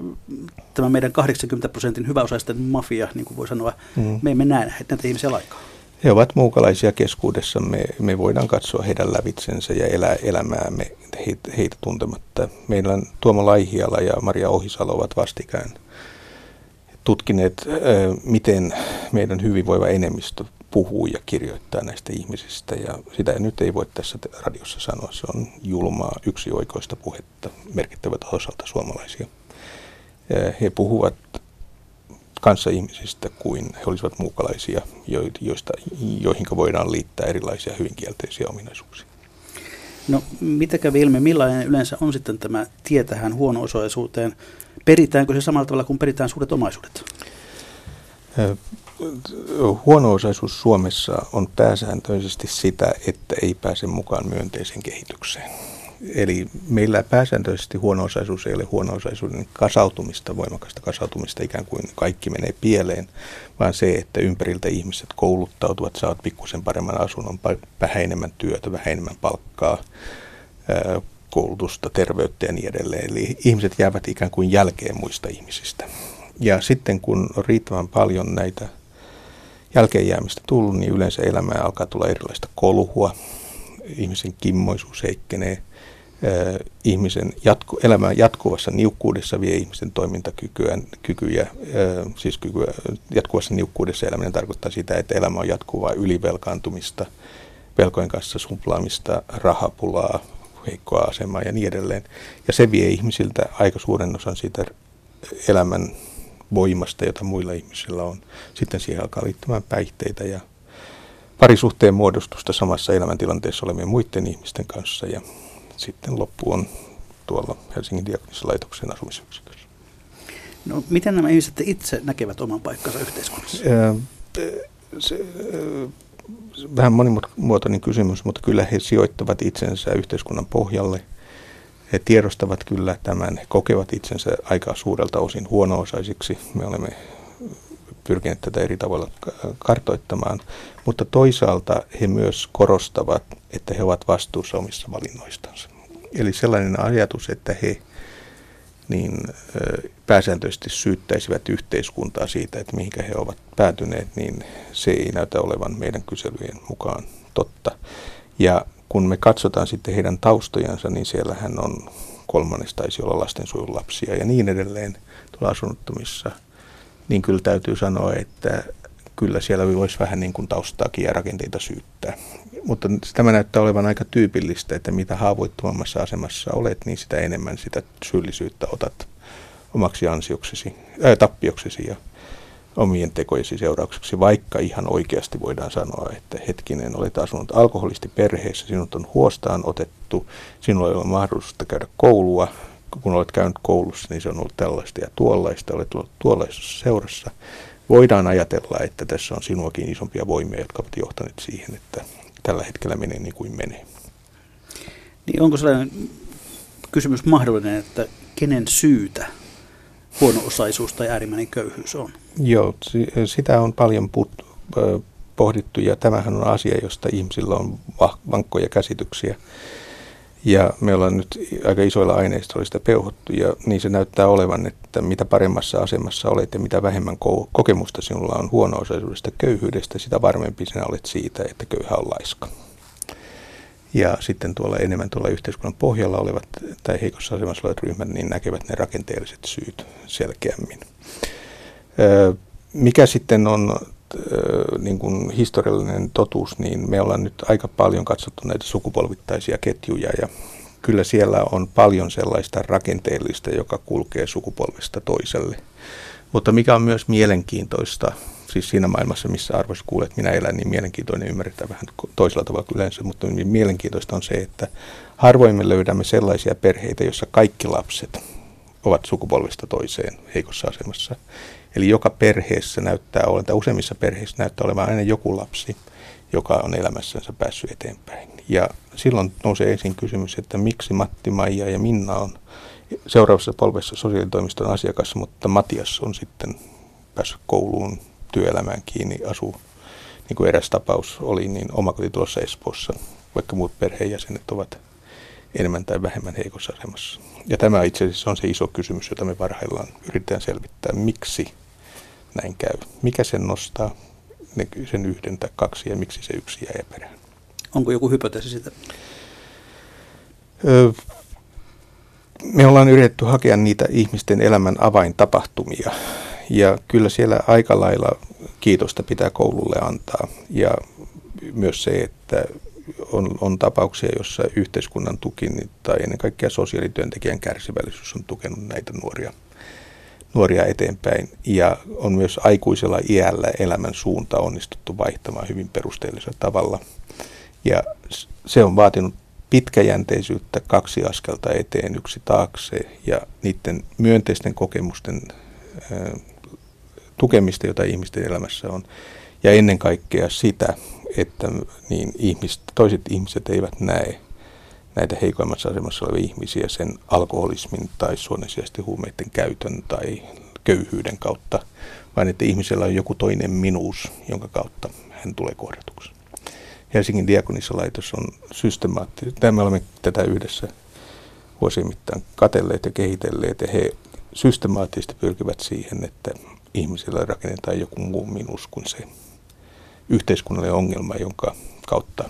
tämä meidän 80 prosentin hyväosaisten mafia, niin kuin voi sanoa, mm. me emme näe näitä ihmisiä laikaa. He ovat muukalaisia keskuudessamme. Me voidaan katsoa heidän lävitsensä ja elää elämäämme heitä, heitä tuntematta. Meillä on Tuomo Laihiala ja Maria Ohisalo ovat vastikään – tutkineet, miten meidän hyvinvoiva enemmistö puhuu ja kirjoittaa näistä ihmisistä. Ja sitä nyt ei voi tässä radiossa sanoa. Se on julmaa yksioikoista puhetta merkittävältä osalta suomalaisia. He puhuvat kanssa ihmisistä kuin he olisivat muukalaisia, joista, joihin voidaan liittää erilaisia hyvin kielteisiä ominaisuuksia. No, mitä kävi ilmi, millainen yleensä on sitten tämä tie tähän huono-osaisuuteen? Peritäänkö se samalla tavalla kuin peritään suuret omaisuudet? Huono-osaisuus Suomessa on pääsääntöisesti sitä, että ei pääse mukaan myönteiseen kehitykseen. Eli meillä pääsääntöisesti huono-osaisuus ei ole huono-osaisuuden kasautumista, voimakasta kasautumista, ikään kuin kaikki menee pieleen, vaan se, että ympäriltä ihmiset kouluttautuvat, saavat pikkusen paremman asunnon, vähän enemmän työtä, vähän enemmän palkkaa, koulutusta, terveyttä ja niin edelleen. Eli ihmiset jäävät ikään kuin jälkeen muista ihmisistä. Ja sitten kun on riittävän paljon näitä jälkeenjäämistä tullut, niin yleensä elämään alkaa tulla erilaista kolhua. Ihmisen kimmoisuus heikkenee. Ihmisen jatku, elämän jatkuvassa niukkuudessa vie ihmisten toimintakykyä, kykyjä, siis kykyä, jatkuvassa niukkuudessa eläminen tarkoittaa sitä, että elämä on jatkuvaa ylivelkaantumista, velkojen kanssa suplaamista, rahapulaa, heikkoa asemaa ja niin edelleen. Ja se vie ihmisiltä aika suuren osan siitä elämän voimasta, jota muilla ihmisillä on. Sitten siihen alkaa liittymään päihteitä ja parisuhteen muodostusta samassa elämäntilanteessa olevien muiden ihmisten kanssa. Ja sitten loppu on tuolla Helsingin diakonissalaitoksen asumisyksikössä. No, miten nämä ihmiset itse näkevät oman paikkansa yhteiskunnassa? Se, vähän monimuotoinen kysymys, mutta kyllä he sijoittavat itsensä yhteiskunnan pohjalle. He tiedostavat kyllä tämän, he kokevat itsensä aika suurelta osin huono-osaisiksi. Me olemme pyrkineet tätä eri tavalla kartoittamaan, mutta toisaalta he myös korostavat, että he ovat vastuussa omissa valinnoistansa. Eli sellainen ajatus, että he niin pääsääntöisesti syyttäisivät yhteiskuntaa siitä, että mihinkä he ovat päätyneet, niin se ei näytä olevan meidän kyselyjen mukaan totta. Ja kun me katsotaan sitten heidän taustojansa, niin siellähän on kolmannes taisi olla lastensuojelulapsia ja niin edelleen tuolla asunnottomissa, niin kyllä täytyy sanoa, että kyllä siellä voisi vähän niin kuin taustaakin ja rakenteita syyttää. Mutta tämä näyttää olevan aika tyypillistä, että mitä haavoittuvammassa asemassa olet, niin sitä enemmän sitä syyllisyyttä otat omaksi ansioksesi, ää, tappioksesi ja omien tekojesi seuraukseksi, vaikka ihan oikeasti voidaan sanoa, että hetkinen, olet asunut alkoholisti perheessä, sinut on huostaan otettu, sinulla ei ole mahdollisuutta käydä koulua, kun olet käynyt koulussa, niin se on ollut tällaista ja tuollaista, olet ollut tuollaisessa seurassa. Voidaan ajatella, että tässä on sinuakin isompia voimia, jotka ovat johtaneet siihen, että tällä hetkellä menee niin kuin menee. Niin onko sellainen kysymys mahdollinen, että kenen syytä huono-osaisuus tai äärimmäinen köyhyys on? Joo, sitä on paljon put, pohdittu ja tämähän on asia, josta ihmisillä on vankkoja käsityksiä. Ja me ollaan nyt aika isoilla aineistoilla sitä peuhottu ja niin se näyttää olevan, että mitä paremmassa asemassa olet ja mitä vähemmän kokemusta sinulla on huono-osaisuudesta köyhyydestä, sitä varmempi sinä olet siitä, että köyhä on laiska. Ja sitten tuolla enemmän tuolla yhteiskunnan pohjalla olevat tai heikossa asemassa olevat ryhmät, niin näkevät ne rakenteelliset syyt selkeämmin. Mikä sitten on niin kuin historiallinen totuus, niin me ollaan nyt aika paljon katsottu näitä sukupolvittaisia ketjuja ja kyllä siellä on paljon sellaista rakenteellista, joka kulkee sukupolvesta toiselle. Mutta mikä on myös mielenkiintoista, siis siinä maailmassa, missä arvoisa kuulet, minä elän, niin mielenkiintoinen ymmärretään vähän toisella tavalla kuin yleensä, mutta mielenkiintoista on se, että harvoin me löydämme sellaisia perheitä, joissa kaikki lapset ovat sukupolvesta toiseen heikossa asemassa. Eli joka perheessä näyttää olevan, tai useimmissa perheissä näyttää olevan aina joku lapsi, joka on elämässänsä päässyt eteenpäin. Ja silloin nousee esiin kysymys, että miksi Matti, Maija ja Minna on seuraavassa polvessa sosiaalitoimiston asiakas, mutta Matias on sitten päässyt kouluun, työelämään kiinni, asuu, niin kuin eräs tapaus oli, niin omakotitulossa Espoossa, vaikka muut perheenjäsenet ovat enemmän tai vähemmän heikossa asemassa. Ja tämä itse asiassa on se iso kysymys, jota me parhaillaan yritetään selvittää, miksi näin käy. Mikä sen nostaa sen yhden tai kaksi ja miksi se yksi jää perään. Onko joku hypoteesi sitä? Öö, me ollaan yritetty hakea niitä ihmisten elämän avaintapahtumia ja kyllä siellä aika lailla kiitosta pitää koululle antaa ja myös se, että on, on tapauksia, joissa yhteiskunnan tuki tai ennen kaikkea sosiaalityöntekijän kärsivällisyys on tukenut näitä nuoria, nuoria eteenpäin. Ja on myös aikuisella iällä elämän suunta onnistuttu vaihtamaan hyvin perusteellisella tavalla. Ja se on vaatinut pitkäjänteisyyttä, kaksi askelta eteen, yksi taakse ja niiden myönteisten kokemusten tukemista, jota ihmisten elämässä on. Ja ennen kaikkea sitä, että niin ihmiset, toiset ihmiset eivät näe näitä heikoimmassa asemassa olevia ihmisiä sen alkoholismin tai suonesijaisesti huumeiden käytön tai köyhyyden kautta, vaan että ihmisellä on joku toinen minuus, jonka kautta hän tulee kohdatuksi. Helsingin diakonissalaitos on systemaattisesti, me olemme tätä yhdessä vuosien mittaan katelleet ja kehitelleet, ja he systemaattisesti pyrkivät siihen, että ihmisillä rakennetaan joku muu minus kuin se yhteiskunnallinen ongelma, jonka kautta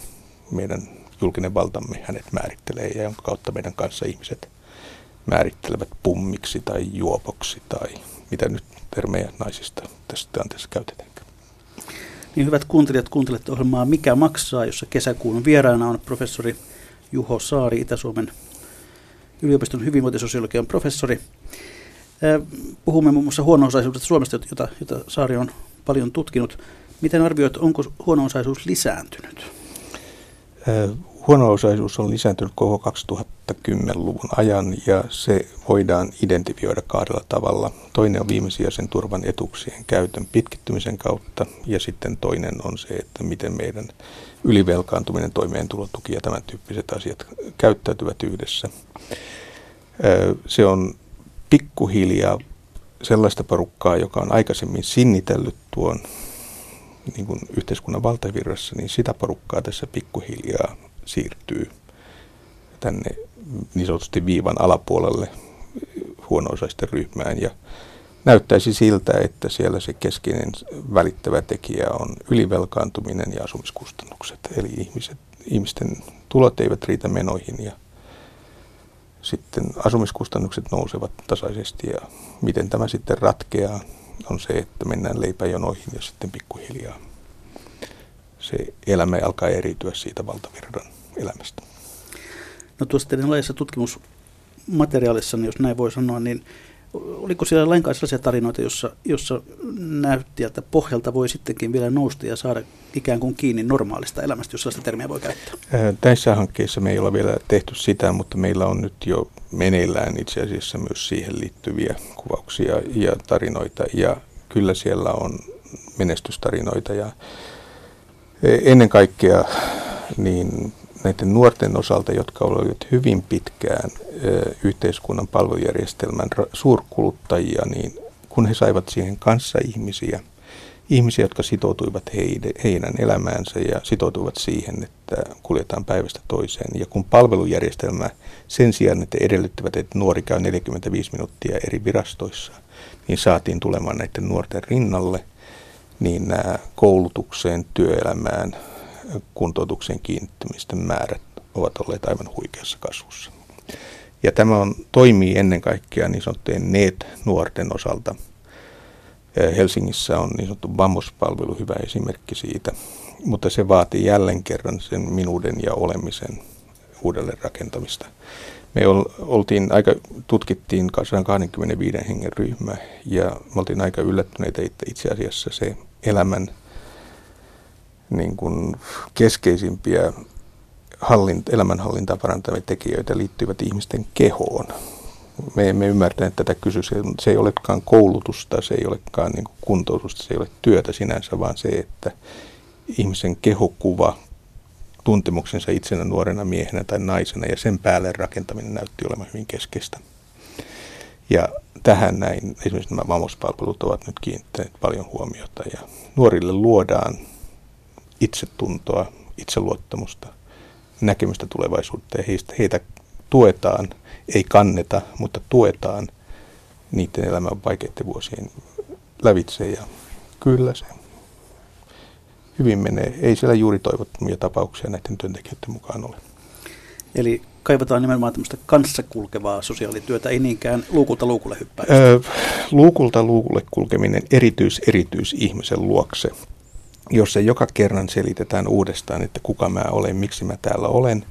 meidän julkinen valtamme hänet määrittelee ja jonka kautta meidän kanssa ihmiset määrittelevät pummiksi tai juopoksi tai mitä nyt termejä naisista tässä tilanteessa käytetään. Niin hyvät kuuntelijat, kuuntelette ohjelmaa Mikä maksaa, jossa kesäkuun vieraana on professori Juho Saari, Itä-Suomen yliopiston hyvinvointisosiologian professori. Puhumme muun muassa huono-osaisuudesta Suomesta, jota, jota Saari on paljon tutkinut. Miten arvioit, onko huono-osaisuus lisääntynyt? Huono-osaisuus on lisääntynyt koko 2010-luvun ajan ja se voidaan identifioida kahdella tavalla. Toinen on viimesijaisen turvan etuuksien käytön pitkittymisen kautta ja sitten toinen on se, että miten meidän ylivelkaantuminen, toimeentulotuki ja tämän tyyppiset asiat käyttäytyvät yhdessä. Se on pikkuhiljaa sellaista porukkaa, joka on aikaisemmin sinnitellyt tuon niin kuin yhteiskunnan valtavirrassa, niin sitä porukkaa tässä pikkuhiljaa siirtyy tänne niin sanotusti viivan alapuolelle huono-osaisten ryhmään ja näyttäisi siltä, että siellä se keskeinen välittävä tekijä on ylivelkaantuminen ja asumiskustannukset. Eli ihmiset, ihmisten tulot eivät riitä menoihin ja sitten asumiskustannukset nousevat tasaisesti ja miten tämä sitten ratkeaa on se, että mennään leipäjonoihin ja sitten pikkuhiljaa se elämä alkaa eriytyä siitä valtavirran elämästä. No tuossa teidän laajassa tutkimusmateriaalissa, jos näin voi sanoa, niin oliko siellä lainkaan sellaisia tarinoita, jossa, jossa näytti, että pohjalta voi sittenkin vielä nousta ja saada ikään kuin kiinni normaalista elämästä, jos sellaista termiä voi käyttää? Tässä hankkeessa me ei ole vielä tehty sitä, mutta meillä on nyt jo meneillään itse asiassa myös siihen liittyviä kuvauksia ja tarinoita. Ja kyllä siellä on menestystarinoita ja ennen kaikkea niin näiden nuorten osalta, jotka olivat hyvin pitkään yhteiskunnan palvelujärjestelmän suurkuluttajia, niin kun he saivat siihen kanssa ihmisiä, ihmisiä, jotka sitoutuivat heidän elämäänsä ja sitoutuivat siihen, että kuljetaan päivästä toiseen. Ja kun palvelujärjestelmä sen sijaan, että edellyttävät, että nuori käy 45 minuuttia eri virastoissa, niin saatiin tulemaan näiden nuorten rinnalle, niin koulutukseen, työelämään, kuntoutuksen kiinnittymisten määrät ovat olleet aivan huikeassa kasvussa. Ja tämä on, toimii ennen kaikkea niin sanottujen NEET-nuorten osalta. Helsingissä on niin sanottu VAMOS-palvelu hyvä esimerkki siitä, mutta se vaatii jälleen kerran sen minuuden ja olemisen uudelleen rakentamista. Me oltiin aika, tutkittiin 125 hengen ryhmä ja me oltiin aika yllättyneitä, että itse asiassa se elämän niin kuin keskeisimpiä hallint, elämänhallintaa parantavia tekijöitä liittyvät ihmisten kehoon. Me emme ymmärtäneet tätä kysyä. Se ei olekaan koulutusta, se ei olekaan niin kuntoutusta, se ei ole työtä sinänsä, vaan se, että ihmisen kehokuva, tuntemuksensa itsenä nuorena miehenä tai naisena ja sen päälle rakentaminen näytti olevan hyvin keskeistä. Ja tähän näin esimerkiksi nämä vammospalvelut ovat nyt kiinnittäneet paljon huomiota ja nuorille luodaan itsetuntoa, itseluottamusta, näkemystä tulevaisuutta ja heistä, heitä tuetaan, ei kanneta, mutta tuetaan niiden elämän vaikeiden vuosien lävitse ja kyllä se hyvin menee. Ei siellä juuri toivottomia tapauksia näiden työntekijöiden mukaan ole. Eli kaivataan nimenomaan tämmöistä kanssakulkevaa sosiaalityötä, ei niinkään luukulta luukulle hyppäämistä. Öö, luukulta luukulle kulkeminen erityis erityis ihmisen luokse jossa joka kerran selitetään uudestaan, että kuka mä olen, miksi mä täällä olen,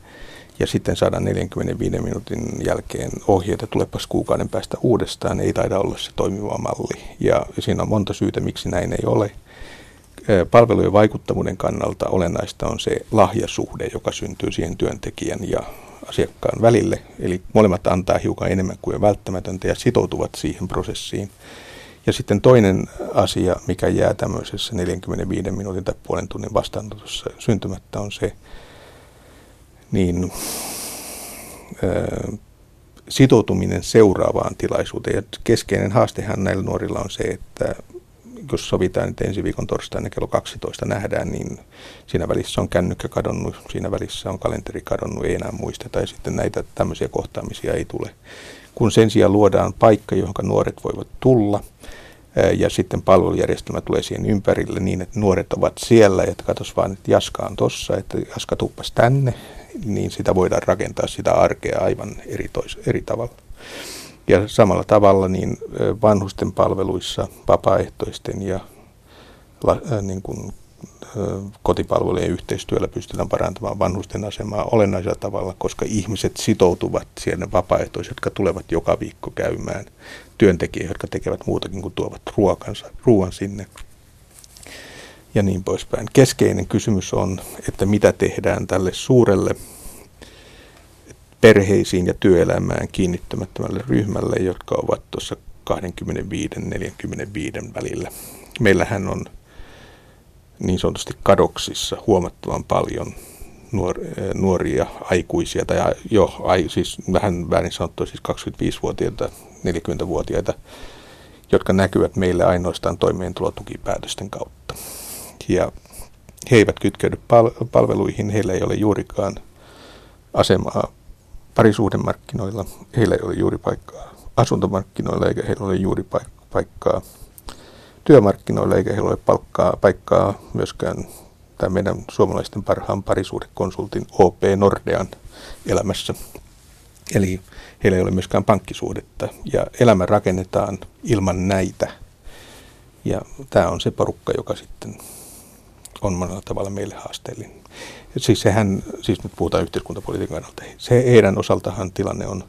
ja sitten saadaan 45 minuutin jälkeen ohjeita, tulepas kuukauden päästä uudestaan, ei taida olla se toimiva malli. Ja siinä on monta syytä, miksi näin ei ole. Palvelujen vaikuttavuuden kannalta olennaista on se lahjasuhde, joka syntyy siihen työntekijän ja asiakkaan välille. Eli molemmat antaa hiukan enemmän kuin välttämätöntä ja sitoutuvat siihen prosessiin. Ja sitten toinen asia, mikä jää tämmöisessä 45 minuutin tai puolen tunnin vastaanotossa syntymättä, on se niin, ö, sitoutuminen seuraavaan tilaisuuteen. Ja keskeinen haastehan näillä nuorilla on se, että jos sovitaan, että ensi viikon torstaina kello 12 nähdään, niin siinä välissä on kännykkä kadonnut, siinä välissä on kalenteri kadonnut, ei enää muisteta ja sitten näitä tämmöisiä kohtaamisia ei tule. Kun sen sijaan luodaan paikka, johon nuoret voivat tulla – ja sitten palvelujärjestelmä tulee siihen ympärille niin, että nuoret ovat siellä, että katsos vaan, että Jaska on tossa, että Jaska tuppas tänne, niin sitä voidaan rakentaa sitä arkea aivan eri, tois, eri tavalla. Ja samalla tavalla niin vanhusten palveluissa, vapaaehtoisten ja niin kuin kotipalvelujen yhteistyöllä pystytään parantamaan vanhusten asemaa olennaisella tavalla, koska ihmiset sitoutuvat siellä vapaaehtoiset, jotka tulevat joka viikko käymään, työntekijöitä, jotka tekevät muutakin kuin tuovat ruokansa, ruoan sinne ja niin poispäin. Keskeinen kysymys on, että mitä tehdään tälle suurelle perheisiin ja työelämään kiinnittämättömälle ryhmälle, jotka ovat tuossa 25-45 välillä. Meillähän on niin sanotusti kadoksissa huomattavan paljon nuoria aikuisia, tai jo ai, siis vähän väärin sanottu, siis 25-vuotiaita, 40-vuotiaita, jotka näkyvät meille ainoastaan toimeentulotukipäätösten kautta. Ja he eivät kytkeydy pal- palveluihin, heillä ei ole juurikaan asemaa parisuhdemarkkinoilla, heillä ei ole juuri paikkaa asuntomarkkinoilla eikä heillä ole juuri paikkaa työmarkkinoilla eikä heillä ole palkkaa, paikkaa myöskään tämä meidän suomalaisten parhaan parisuhdekonsultin OP Nordean elämässä. Eli heillä ei ole myöskään pankkisuhdetta ja elämä rakennetaan ilman näitä. Ja tämä on se porukka, joka sitten on monella tavalla meille haasteellinen. Siis sehän, siis nyt puhutaan yhteiskuntapolitiikan kannalta, se heidän osaltahan tilanne on,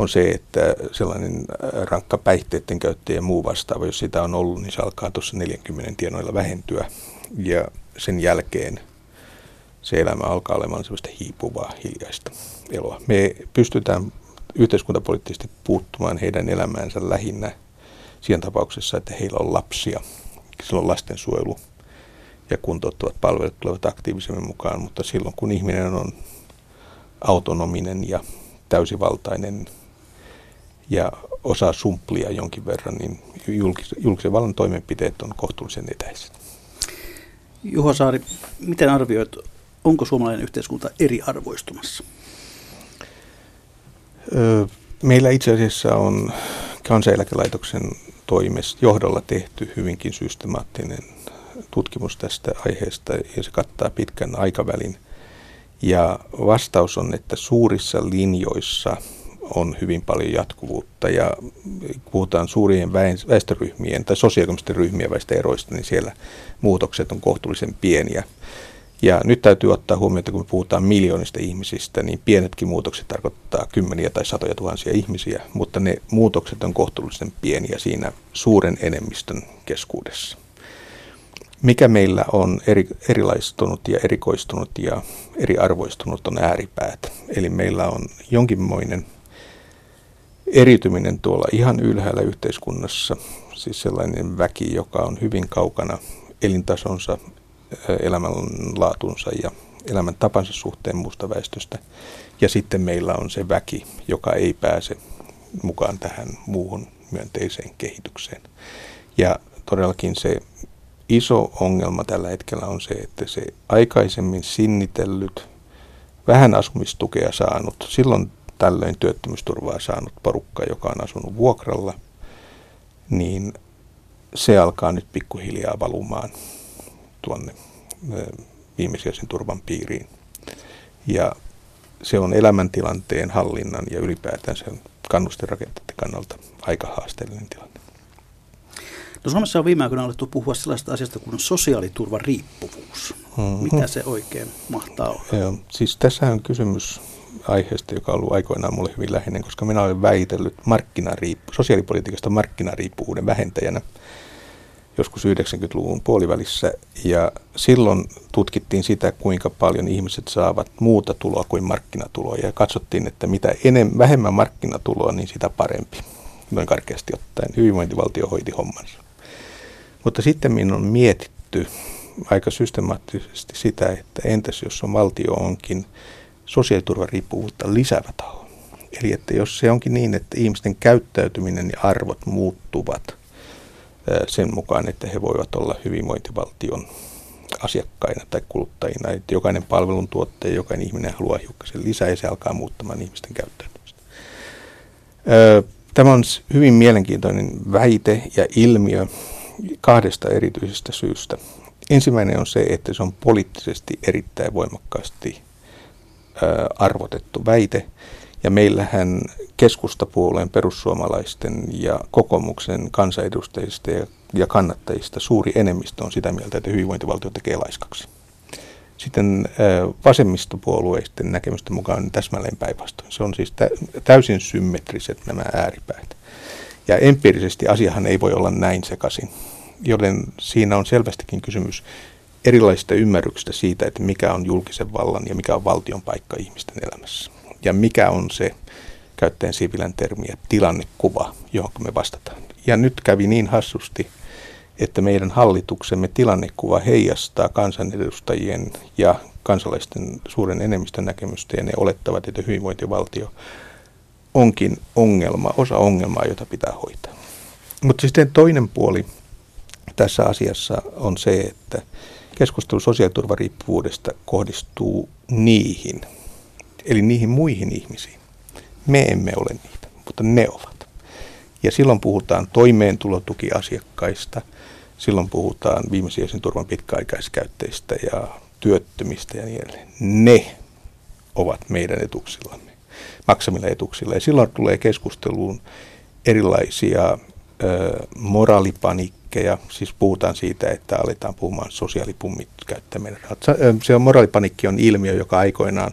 on se, että sellainen äh, rankka päihteiden käyttäjä ja muu vastaava, jos sitä on ollut, niin se alkaa tuossa 40 tienoilla vähentyä. Ja sen jälkeen se elämä alkaa olemaan sellaista hiipuvaa, hiljaista eloa. Me pystytään yhteiskuntapoliittisesti puuttumaan heidän elämäänsä lähinnä siinä tapauksessa, että heillä on lapsia. Silloin lastensuojelu ja kuntouttavat palvelut tulevat aktiivisemmin mukaan, mutta silloin kun ihminen on autonominen ja täysivaltainen ja osaa sumplia jonkin verran, niin julkisen vallan toimenpiteet on kohtuullisen etäiset. Juho Saari, miten arvioit, onko suomalainen yhteiskunta eriarvoistumassa? Meillä itse asiassa on kansaneläkelaitoksen toimesta johdolla tehty hyvinkin systemaattinen tutkimus tästä aiheesta ja se kattaa pitkän aikavälin. Ja vastaus on, että suurissa linjoissa on hyvin paljon jatkuvuutta ja puhutaan suurien väestöryhmien tai sosiaalisten ryhmien väistä eroista, niin siellä muutokset on kohtuullisen pieniä. Ja nyt täytyy ottaa huomioon, että kun me puhutaan miljoonista ihmisistä, niin pienetkin muutokset tarkoittaa kymmeniä tai satoja tuhansia ihmisiä, mutta ne muutokset on kohtuullisen pieniä siinä suuren enemmistön keskuudessa mikä meillä on eri, erilaistunut ja erikoistunut ja eriarvoistunut on ääripäät. Eli meillä on jonkinmoinen erityminen tuolla ihan ylhäällä yhteiskunnassa, siis sellainen väki, joka on hyvin kaukana elintasonsa, elämänlaatunsa ja elämän tapansa suhteen muusta väestöstä. Ja sitten meillä on se väki, joka ei pääse mukaan tähän muuhun myönteiseen kehitykseen. Ja todellakin se iso ongelma tällä hetkellä on se, että se aikaisemmin sinnitellyt, vähän asumistukea saanut, silloin tällöin työttömyysturvaa saanut porukka, joka on asunut vuokralla, niin se alkaa nyt pikkuhiljaa valumaan tuonne viimesijaisen turvan piiriin. Ja se on elämäntilanteen hallinnan ja ylipäätään sen kannusterakenteiden kannalta aika haasteellinen tilanne. No Suomessa on viime aikoina alettu puhua sellaista asiasta kuin sosiaaliturvan riippuvuus. Mm-hmm. Mitä se oikein mahtaa olla? Joo, siis tässä on kysymys aiheesta, joka on ollut aikoinaan mulle hyvin läheinen, koska minä olen väitellyt markkinariippu, sosiaalipolitiikasta markkinariippuvuuden vähentäjänä joskus 90-luvun puolivälissä. Ja silloin tutkittiin sitä, kuinka paljon ihmiset saavat muuta tuloa kuin markkinatuloa. Ja katsottiin, että mitä enemmän, vähemmän markkinatuloa, niin sitä parempi. Noin karkeasti ottaen hyvinvointivaltio hoiti hommansa. Mutta sitten minun on mietitty aika systemaattisesti sitä, että entäs jos on valtio onkin sosiaaliturvariippuvuutta lisäävä taho. Eli että jos se onkin niin, että ihmisten käyttäytyminen ja arvot muuttuvat sen mukaan, että he voivat olla hyvinvointivaltion asiakkaina tai kuluttajina, että jokainen palveluntuottaja, jokainen ihminen haluaa hiukkasen lisää ja se alkaa muuttamaan ihmisten käyttäytymistä. Tämä on hyvin mielenkiintoinen väite ja ilmiö, kahdesta erityisestä syystä. Ensimmäinen on se, että se on poliittisesti erittäin voimakkaasti arvotettu väite. Ja meillähän keskustapuolueen, perussuomalaisten ja kokoomuksen kansanedustajista ja, kannattajista suuri enemmistö on sitä mieltä, että hyvinvointivaltio tekee laiskaksi. Sitten vasemmistopuolueisten näkemysten mukaan täsmälleen päinvastoin. Se on siis täysin symmetriset nämä ääripäät. Ja empiirisesti asiahan ei voi olla näin sekaisin, joten siinä on selvästikin kysymys erilaisista ymmärryksistä siitä, että mikä on julkisen vallan ja mikä on valtion paikka ihmisten elämässä. Ja mikä on se, käyttäen sivilän termiä, tilannekuva, johon me vastataan. Ja nyt kävi niin hassusti, että meidän hallituksemme tilannekuva heijastaa kansanedustajien ja kansalaisten suuren enemmistön näkemystä ja ne olettavat, että hyvinvointivaltio onkin ongelma, osa ongelmaa, jota pitää hoitaa. Mutta sitten toinen puoli tässä asiassa on se, että keskustelu sosiaaliturvariippuvuudesta kohdistuu niihin, eli niihin muihin ihmisiin. Me emme ole niitä, mutta ne ovat. Ja silloin puhutaan toimeentulotukiasiakkaista, silloin puhutaan viimesijaisen turvan pitkäaikaiskäyttäjistä ja työttömistä ja niin edelleen. Ne ovat meidän etuksillamme, maksamilla etuksilla. Ja silloin tulee keskusteluun erilaisia ö, moraalipanikkeja, siis puhutaan siitä, että aletaan puhumaan sosiaalipummit rahat. Se on, moraalipanikki on ilmiö, joka aikoinaan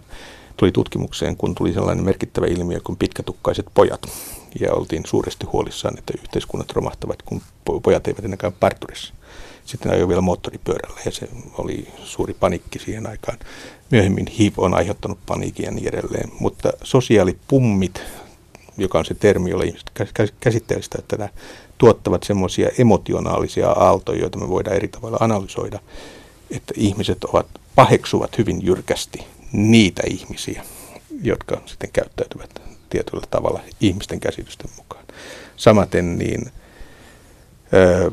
tuli tutkimukseen, kun tuli sellainen merkittävä ilmiö kuin pitkätukkaiset pojat. Ja oltiin suuresti huolissaan, että yhteiskunnat romahtavat, kun pojat eivät enää parturissa. Sitten ajoi vielä moottoripyörällä ja se oli suuri panikki siihen aikaan. Myöhemmin HIV on aiheuttanut paniikin ja niin edelleen. Mutta sosiaalipummit, joka on se termi, jolla ihmiset käsittelee sitä, että nämä tuottavat semmoisia emotionaalisia aaltoja, joita me voidaan eri tavalla analysoida, että ihmiset ovat, paheksuvat hyvin jyrkästi niitä ihmisiä, jotka sitten käyttäytyvät tietyllä tavalla ihmisten käsitysten mukaan. Samaten niin ö,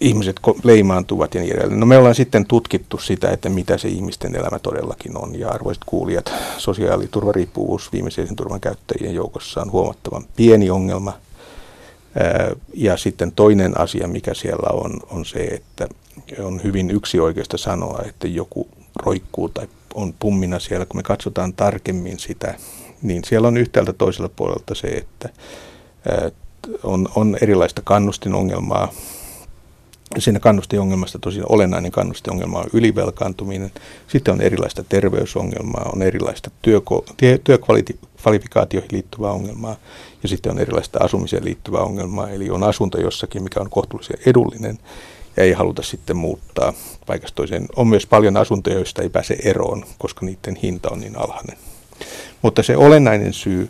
ihmiset leimaantuvat ja niin edelleen. No me ollaan sitten tutkittu sitä, että mitä se ihmisten elämä todellakin on. Ja arvoisat kuulijat, sosiaaliturvariippuvuus viimeisen turvan käyttäjien joukossa on huomattavan pieni ongelma. Ja sitten toinen asia, mikä siellä on, on se, että on hyvin yksioikeista sanoa, että joku roikkuu tai on pummina siellä, kun me katsotaan tarkemmin sitä, niin siellä on yhtäältä toisella puolelta se, että on, on erilaista kannustinongelmaa. Siinä kannustiongelmasta tosi olennainen kannustiongelma on ylivelkaantuminen. Sitten on erilaista terveysongelmaa, on erilaista työko, työkvalifikaatioihin liittyvää ongelmaa ja sitten on erilaista asumiseen liittyvää ongelmaa. Eli on asunto jossakin, mikä on kohtuullisen edullinen ja ei haluta sitten muuttaa paikasta toiseen. On myös paljon asuntoja, joista ei pääse eroon, koska niiden hinta on niin alhainen. Mutta se olennainen syy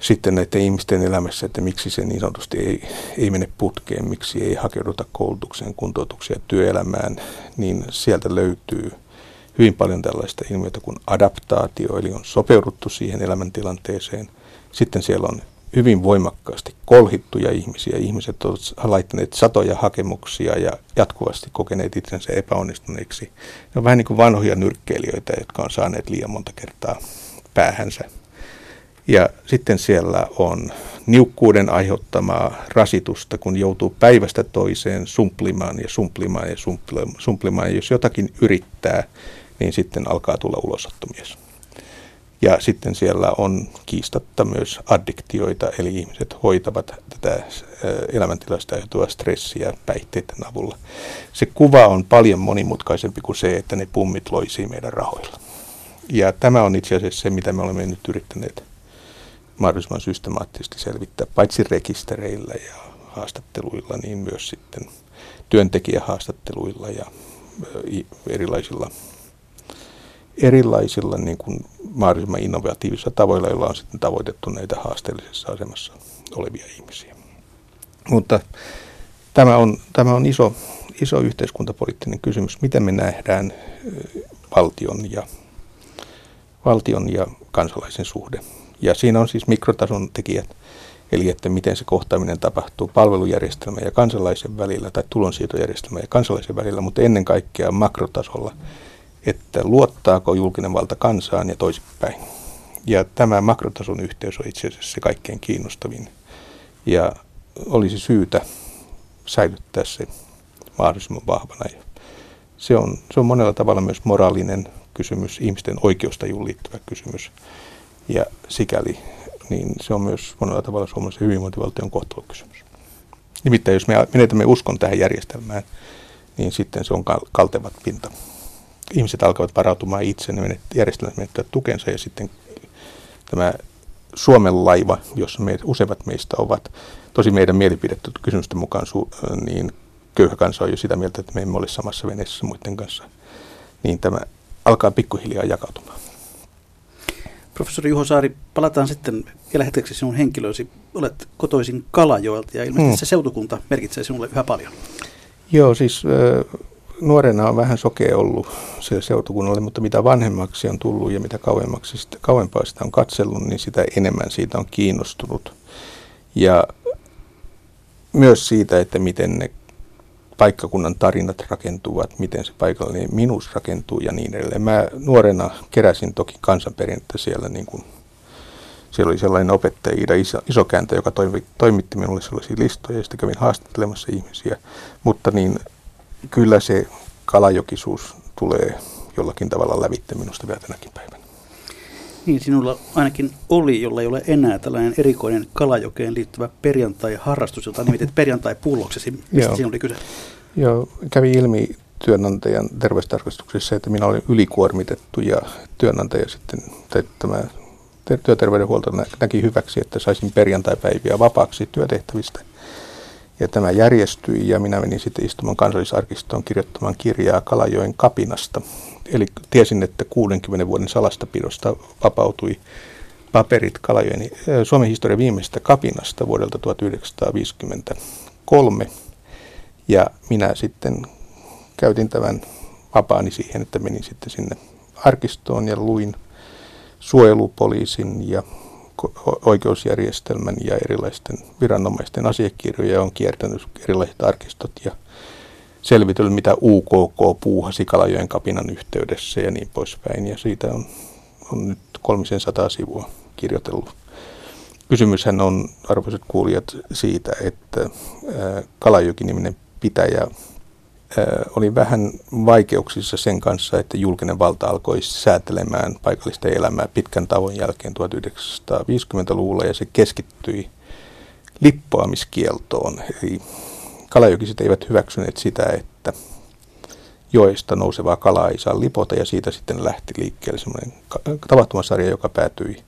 sitten näiden ihmisten elämässä, että miksi se niin sanotusti ei, ei mene putkeen, miksi ei hakeuduta koulutukseen, kuntoutukseen työelämään, niin sieltä löytyy hyvin paljon tällaista ilmiötä kuin adaptaatio, eli on sopeuduttu siihen elämäntilanteeseen. Sitten siellä on hyvin voimakkaasti kolhittuja ihmisiä. Ihmiset ovat laittaneet satoja hakemuksia ja jatkuvasti kokeneet itsensä epäonnistuneiksi. Ne on vähän niin kuin vanhoja nyrkkeilijöitä, jotka on saaneet liian monta kertaa päähänsä. Ja sitten siellä on niukkuuden aiheuttamaa rasitusta, kun joutuu päivästä toiseen sumplimaan ja sumplimaan ja sumplimaan. Ja jos jotakin yrittää, niin sitten alkaa tulla ulosottomies. Ja sitten siellä on kiistatta myös addiktioita, eli ihmiset hoitavat tätä elämäntilasta aiheutua stressiä päihteiden avulla. Se kuva on paljon monimutkaisempi kuin se, että ne pummit loisii meidän rahoilla. Ja tämä on itse asiassa se, mitä me olemme nyt yrittäneet mahdollisimman systemaattisesti selvittää, paitsi rekistereillä ja haastatteluilla, niin myös sitten työntekijähaastatteluilla ja erilaisilla erilaisilla niin kuin mahdollisimman innovatiivisilla tavoilla, joilla on sitten tavoitettu näitä haasteellisessa asemassa olevia ihmisiä. Mutta tämä on, tämä on iso, iso yhteiskuntapoliittinen kysymys, miten me nähdään valtion ja, valtion ja kansalaisen suhde. Ja siinä on siis mikrotason tekijät, eli että miten se kohtaaminen tapahtuu palvelujärjestelmän ja kansalaisen välillä tai tulonsiirtojärjestelmän ja kansalaisen välillä, mutta ennen kaikkea makrotasolla – että luottaako julkinen valta kansaan ja toisinpäin. Ja tämä makrotason yhteys on itse asiassa se kaikkein kiinnostavin. Ja olisi syytä säilyttää se mahdollisimman vahvana. Se, on, se on monella tavalla myös moraalinen kysymys, ihmisten oikeustajuun liittyvä kysymys. Ja sikäli niin se on myös monella tavalla suomalaisen hyvinvointivaltion kohtalokysymys. Nimittäin jos me menetämme uskon tähän järjestelmään, niin sitten se on kaltevat pinta. Ihmiset alkavat varautumaan itse, ne järjestelmät menettää tukensa ja sitten tämä Suomen laiva, jossa me, useimmat meistä ovat, tosi meidän mielipidetty kysymysten mukaan, niin köyhä kansa on jo sitä mieltä, että me emme ole samassa veneessä muiden kanssa, niin tämä alkaa pikkuhiljaa jakautumaan. Professori Juho Saari, palataan sitten vielä hetkeksi sinun henkilösi. Olet kotoisin Kalajoelta ja ilmeisesti hmm. se seutukunta merkitsee sinulle yhä paljon. Joo, siis nuorena on vähän sokea ollut se seutukunnalle, mutta mitä vanhemmaksi on tullut ja mitä kauemmaksi sitä, kauempaa sitä on katsellut, niin sitä enemmän siitä on kiinnostunut. Ja myös siitä, että miten ne paikkakunnan tarinat rakentuvat, miten se paikallinen minus rakentuu ja niin edelleen. Mä nuorena keräsin toki kansanperinnettä siellä, niin kuin, siellä oli sellainen opettaja Iida Isokääntä, joka toimi, toimitti minulle sellaisia listoja ja sitten kävin haastattelemassa ihmisiä. Mutta niin kyllä se kalajokisuus tulee jollakin tavalla lävitte minusta vielä tänäkin päivänä. Niin, sinulla ainakin oli, jolla ei ole enää tällainen erikoinen Kalajokeen liittyvä perjantai-harrastus, jota nimitit perjantai-pulloksesi. Mistä Joo. siinä oli kyse? Joo, kävi ilmi työnantajan terveystarkastuksessa, että minä olin ylikuormitettu ja työnantaja sitten, tai tämä työterveydenhuolto näki hyväksi, että saisin perjantaipäiviä vapaaksi työtehtävistä. Ja tämä järjestyi ja minä menin sitten istumaan kansallisarkistoon kirjoittamaan kirjaa Kalajoen kapinasta. Eli tiesin, että 60 vuoden salastapidosta vapautui paperit Kalajoen Suomen historian viimeisestä kapinasta vuodelta 1953. Ja minä sitten käytin tämän vapaani siihen, että menin sitten sinne arkistoon ja luin suojelupoliisin ja oikeusjärjestelmän ja erilaisten viranomaisten asiakirjoja on kiertänyt erilaiset arkistot ja selvitellyt, mitä UKK puuhasi Kalajoen kapinan yhteydessä ja niin poispäin. Ja siitä on, on nyt kolmisen sataa sivua kirjoitellut. Kysymyshän on, arvoisat kuulijat, siitä, että Kalajoki-niminen pitäjä oli vähän vaikeuksissa sen kanssa, että julkinen valta alkoi säätelemään paikallista elämää pitkän tauon jälkeen 1950-luvulla ja se keskittyi lippoamiskieltoon. Eli kalajokiset eivät hyväksyneet sitä, että joesta nousevaa kalaa ei saa lipota ja siitä sitten lähti liikkeelle semmoinen tapahtumasarja, joka päätyi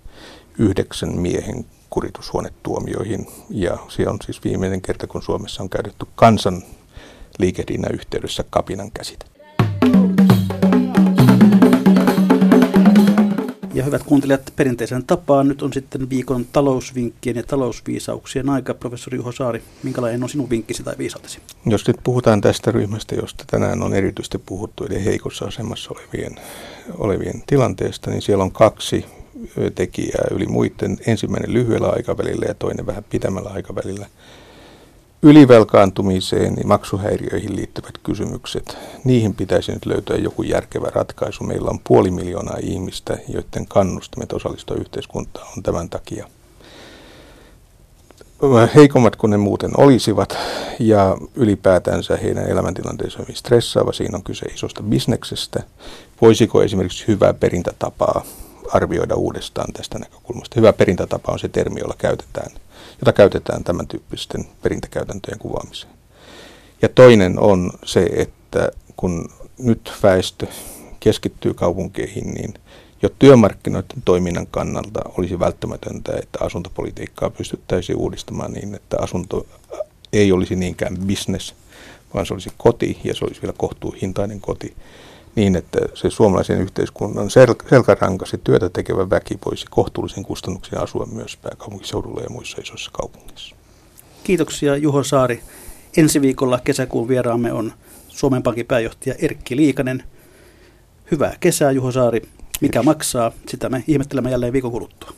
yhdeksän miehen kuritushuonetuomioihin ja se on siis viimeinen kerta, kun Suomessa on käytetty kansan liikehdinnän yhteydessä kapinan käsite. Ja hyvät kuuntelijat, perinteisen tapaan nyt on sitten viikon talousvinkkien ja talousviisauksien aika. Professori Juho Saari, minkälainen on sinun vinkkisi tai viisautesi? Jos nyt puhutaan tästä ryhmästä, josta tänään on erityisesti puhuttu, eli heikossa asemassa olevien, olevien tilanteesta, niin siellä on kaksi tekijää yli muiden. Ensimmäinen lyhyellä aikavälillä ja toinen vähän pitemmällä aikavälillä ylivelkaantumiseen ja maksuhäiriöihin liittyvät kysymykset, niihin pitäisi nyt löytää joku järkevä ratkaisu. Meillä on puoli miljoonaa ihmistä, joiden kannustimet osallistua yhteiskuntaan on tämän takia heikommat kuin ne muuten olisivat ja ylipäätänsä heidän elämäntilanteensa on hyvin stressaava. Siinä on kyse isosta bisneksestä. Voisiko esimerkiksi hyvää perintätapaa arvioida uudestaan tästä näkökulmasta? Hyvä perintätapa on se termi, jolla käytetään – jota käytetään tämän tyyppisten perintäkäytäntöjen kuvaamiseen. Ja toinen on se, että kun nyt väestö keskittyy kaupunkeihin, niin jo työmarkkinoiden toiminnan kannalta olisi välttämätöntä, että asuntopolitiikkaa pystyttäisiin uudistamaan niin, että asunto ei olisi niinkään business, vaan se olisi koti ja se olisi vielä kohtuuhintainen koti niin, että se suomalaisen yhteiskunnan sel- selkäranka, se työtä tekevä väki voisi kohtuullisen kustannuksia asua myös pääkaupunkiseudulla ja muissa isoissa kaupungeissa. Kiitoksia Juho Saari. Ensi viikolla kesäkuun vieraamme on Suomen Pankin pääjohtaja Erkki Liikanen. Hyvää kesää Juho Saari. Mikä Kiitos. maksaa, sitä me ihmettelemme jälleen viikon kuluttua.